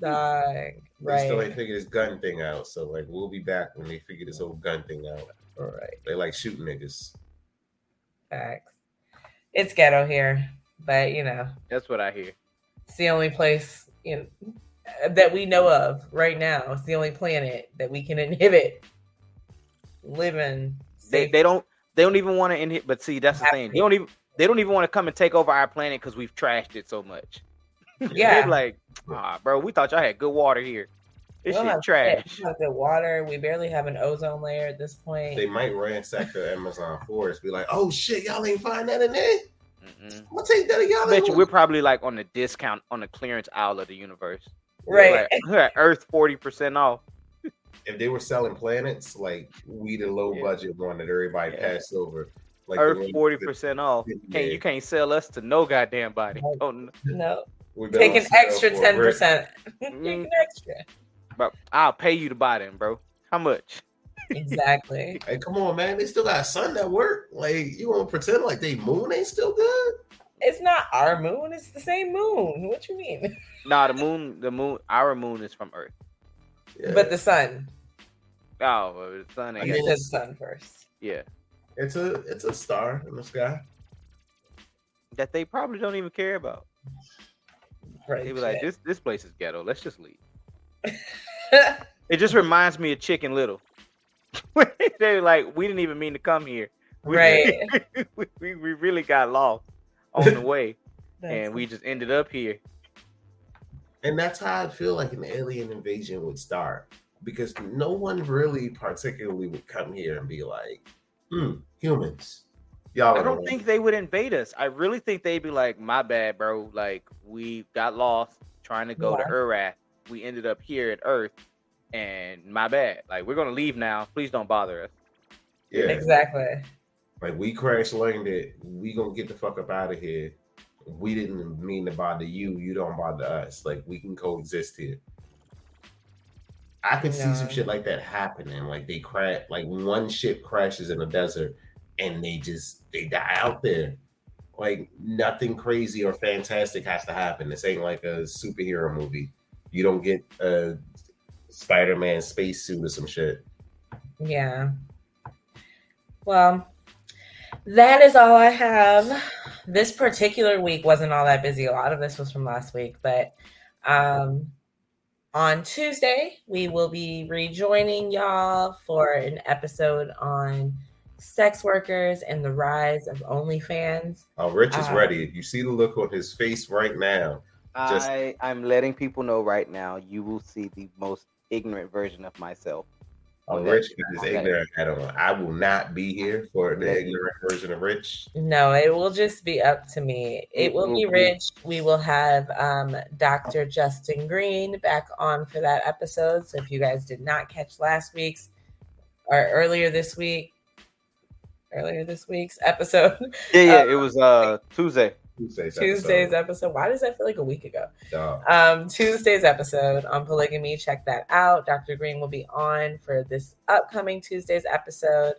Dying. They still ain't Right. figured this gun thing out. So like, we'll be back when they figure this whole gun thing out. All right. They like shooting niggas. Facts. It's ghetto here, but you know, That's what I hear. it's the only place you know, that we know of right now. It's the only planet that we can [LAUGHS] inhibit living. They they don't they don't even want to end it. But see, that's the thing. They don't even they don't even want to come and take over our planet because we've trashed it so much. [LAUGHS] Yeah. They're like, ah, bro, we thought y'all had good water here. We This don't shit have trash. shit. We don't have water. We barely have an ozone layer at this point. They might ransack the Amazon forest. Be like, oh shit, y'all ain't find that in there. Mm-mm. I'm gonna take that of y'all. I bet you we're probably like on the discount on the clearance aisle of the universe. Right. Like, Earth forty percent off. if they were selling planets, like we the low Yeah. budget one that everybody Yeah. passed over. Like the Earth one forty that percent off. Yeah. Can't you can't sell us to no goddamn body. Oh, n- no. we been Take an extra ten percent. [LAUGHS] Take Mm. an extra. bro, I'll pay you to buy them, bro. How much? Exactly. Hey, come on, man! They still got sun that work. Like you want to pretend like they moon ain't still good? It's not our moon. It's the same moon. What you mean? [LAUGHS] Nah, the moon, the moon, our moon is from Earth. Yeah. But the sun. Oh, well, the sun I ain't. Mean, said it's- sun first. yeah, it's a it's a star in the sky. that they probably don't even care about. Right. They be like, this this place is ghetto. Let's just leave. [LAUGHS] It just reminds me of Chicken Little. [LAUGHS] They're like, we didn't even mean to come here. We, Right. we, we, we really got lost on the [LAUGHS] way, and we just ended up here. And that's how I feel like an alien invasion would start because no one really particularly would come here and be like, hmm, humans. Y'all I don't think they would invade us. I really think they'd be like, "My bad, bro. Like we got lost trying to go to Yeah. Urath. We ended up here at Earth, and my bad. Like we're gonna leave now. Please don't bother us." yeah. Exactly. Like we crash landed, we gonna get the fuck up out of here. We didn't mean to bother you. You don't bother us. Like we can coexist here. I can see some shit like that happening. Like they crash, like one ship crashes in the desert, and they just they die out there. Like nothing crazy or fantastic has to happen. This ain't like a superhero movie. You don't get a Spider-Man spacesuit or some shit. Yeah. Well, that is all I have. This particular week wasn't all that busy. A lot of this was from last week, but um on Tuesday, we will be rejoining y'all for an episode on sex workers and the rise of OnlyFans. Oh, Rich is Uh, ready. You see the look on his face right now. Just- I I'm letting people know right now. You will see the most ignorant version of myself. Oh, Okay. Rich got his Okay. ignorant hat on. I will not be here for the ignorant version of Rich. No, it will just be up to me. It will be rich. We will have um, Dr. Justin Green back on for that episode. So if you guys did not catch last week's or earlier this week, earlier this week's episode, Yeah, yeah. Uh, it was uh Tuesday. Tuesday's Tuesday's episode. Why does that feel like a week ago? Dog. Um, Tuesday's episode on polygamy. Check that out. Dr. Green will be on for this upcoming Tuesday's episode.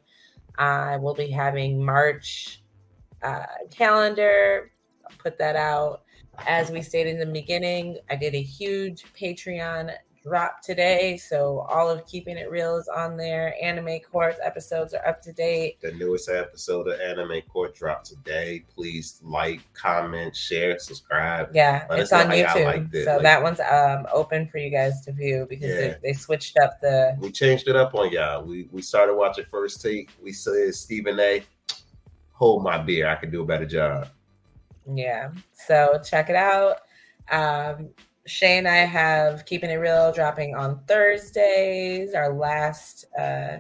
I will be having March uh, calendar. I'll put that out. As we stated in the beginning, I did a huge Patreon drop today. So all of Keeping It Real is on there. Anime Courts episodes are up to date. The newest episode of Anime Court dropped today. Please like, comment, share, subscribe. Yeah, Let it's on YouTube. liked it. so Like- that one's um, open for you guys to view because Yeah. they, they switched up the We changed it up on y'all. We we started watching first take. We said Stephen A. Hold my beer. I can do a better job. Yeah. So check it out. Um, Shay and I have Keeping It Real dropping on Thursdays. Our last uh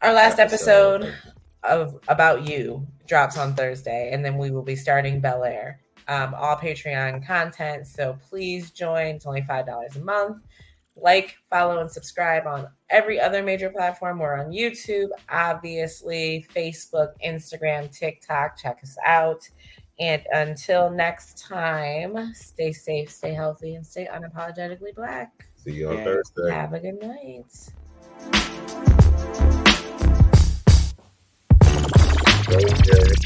our last episode, of About You drops on Thursday, and then we will be starting Bel Air. Um, all Patreon content. So please join. It's only five dollars a month. Like, follow, and subscribe on every other major platform. We're on YouTube, obviously, Facebook, Instagram, TikTok. Check us out. And until next time, stay safe, stay healthy, and stay unapologetically black. See you on Yeah. Thursday. Have a good night. Go, Jerry.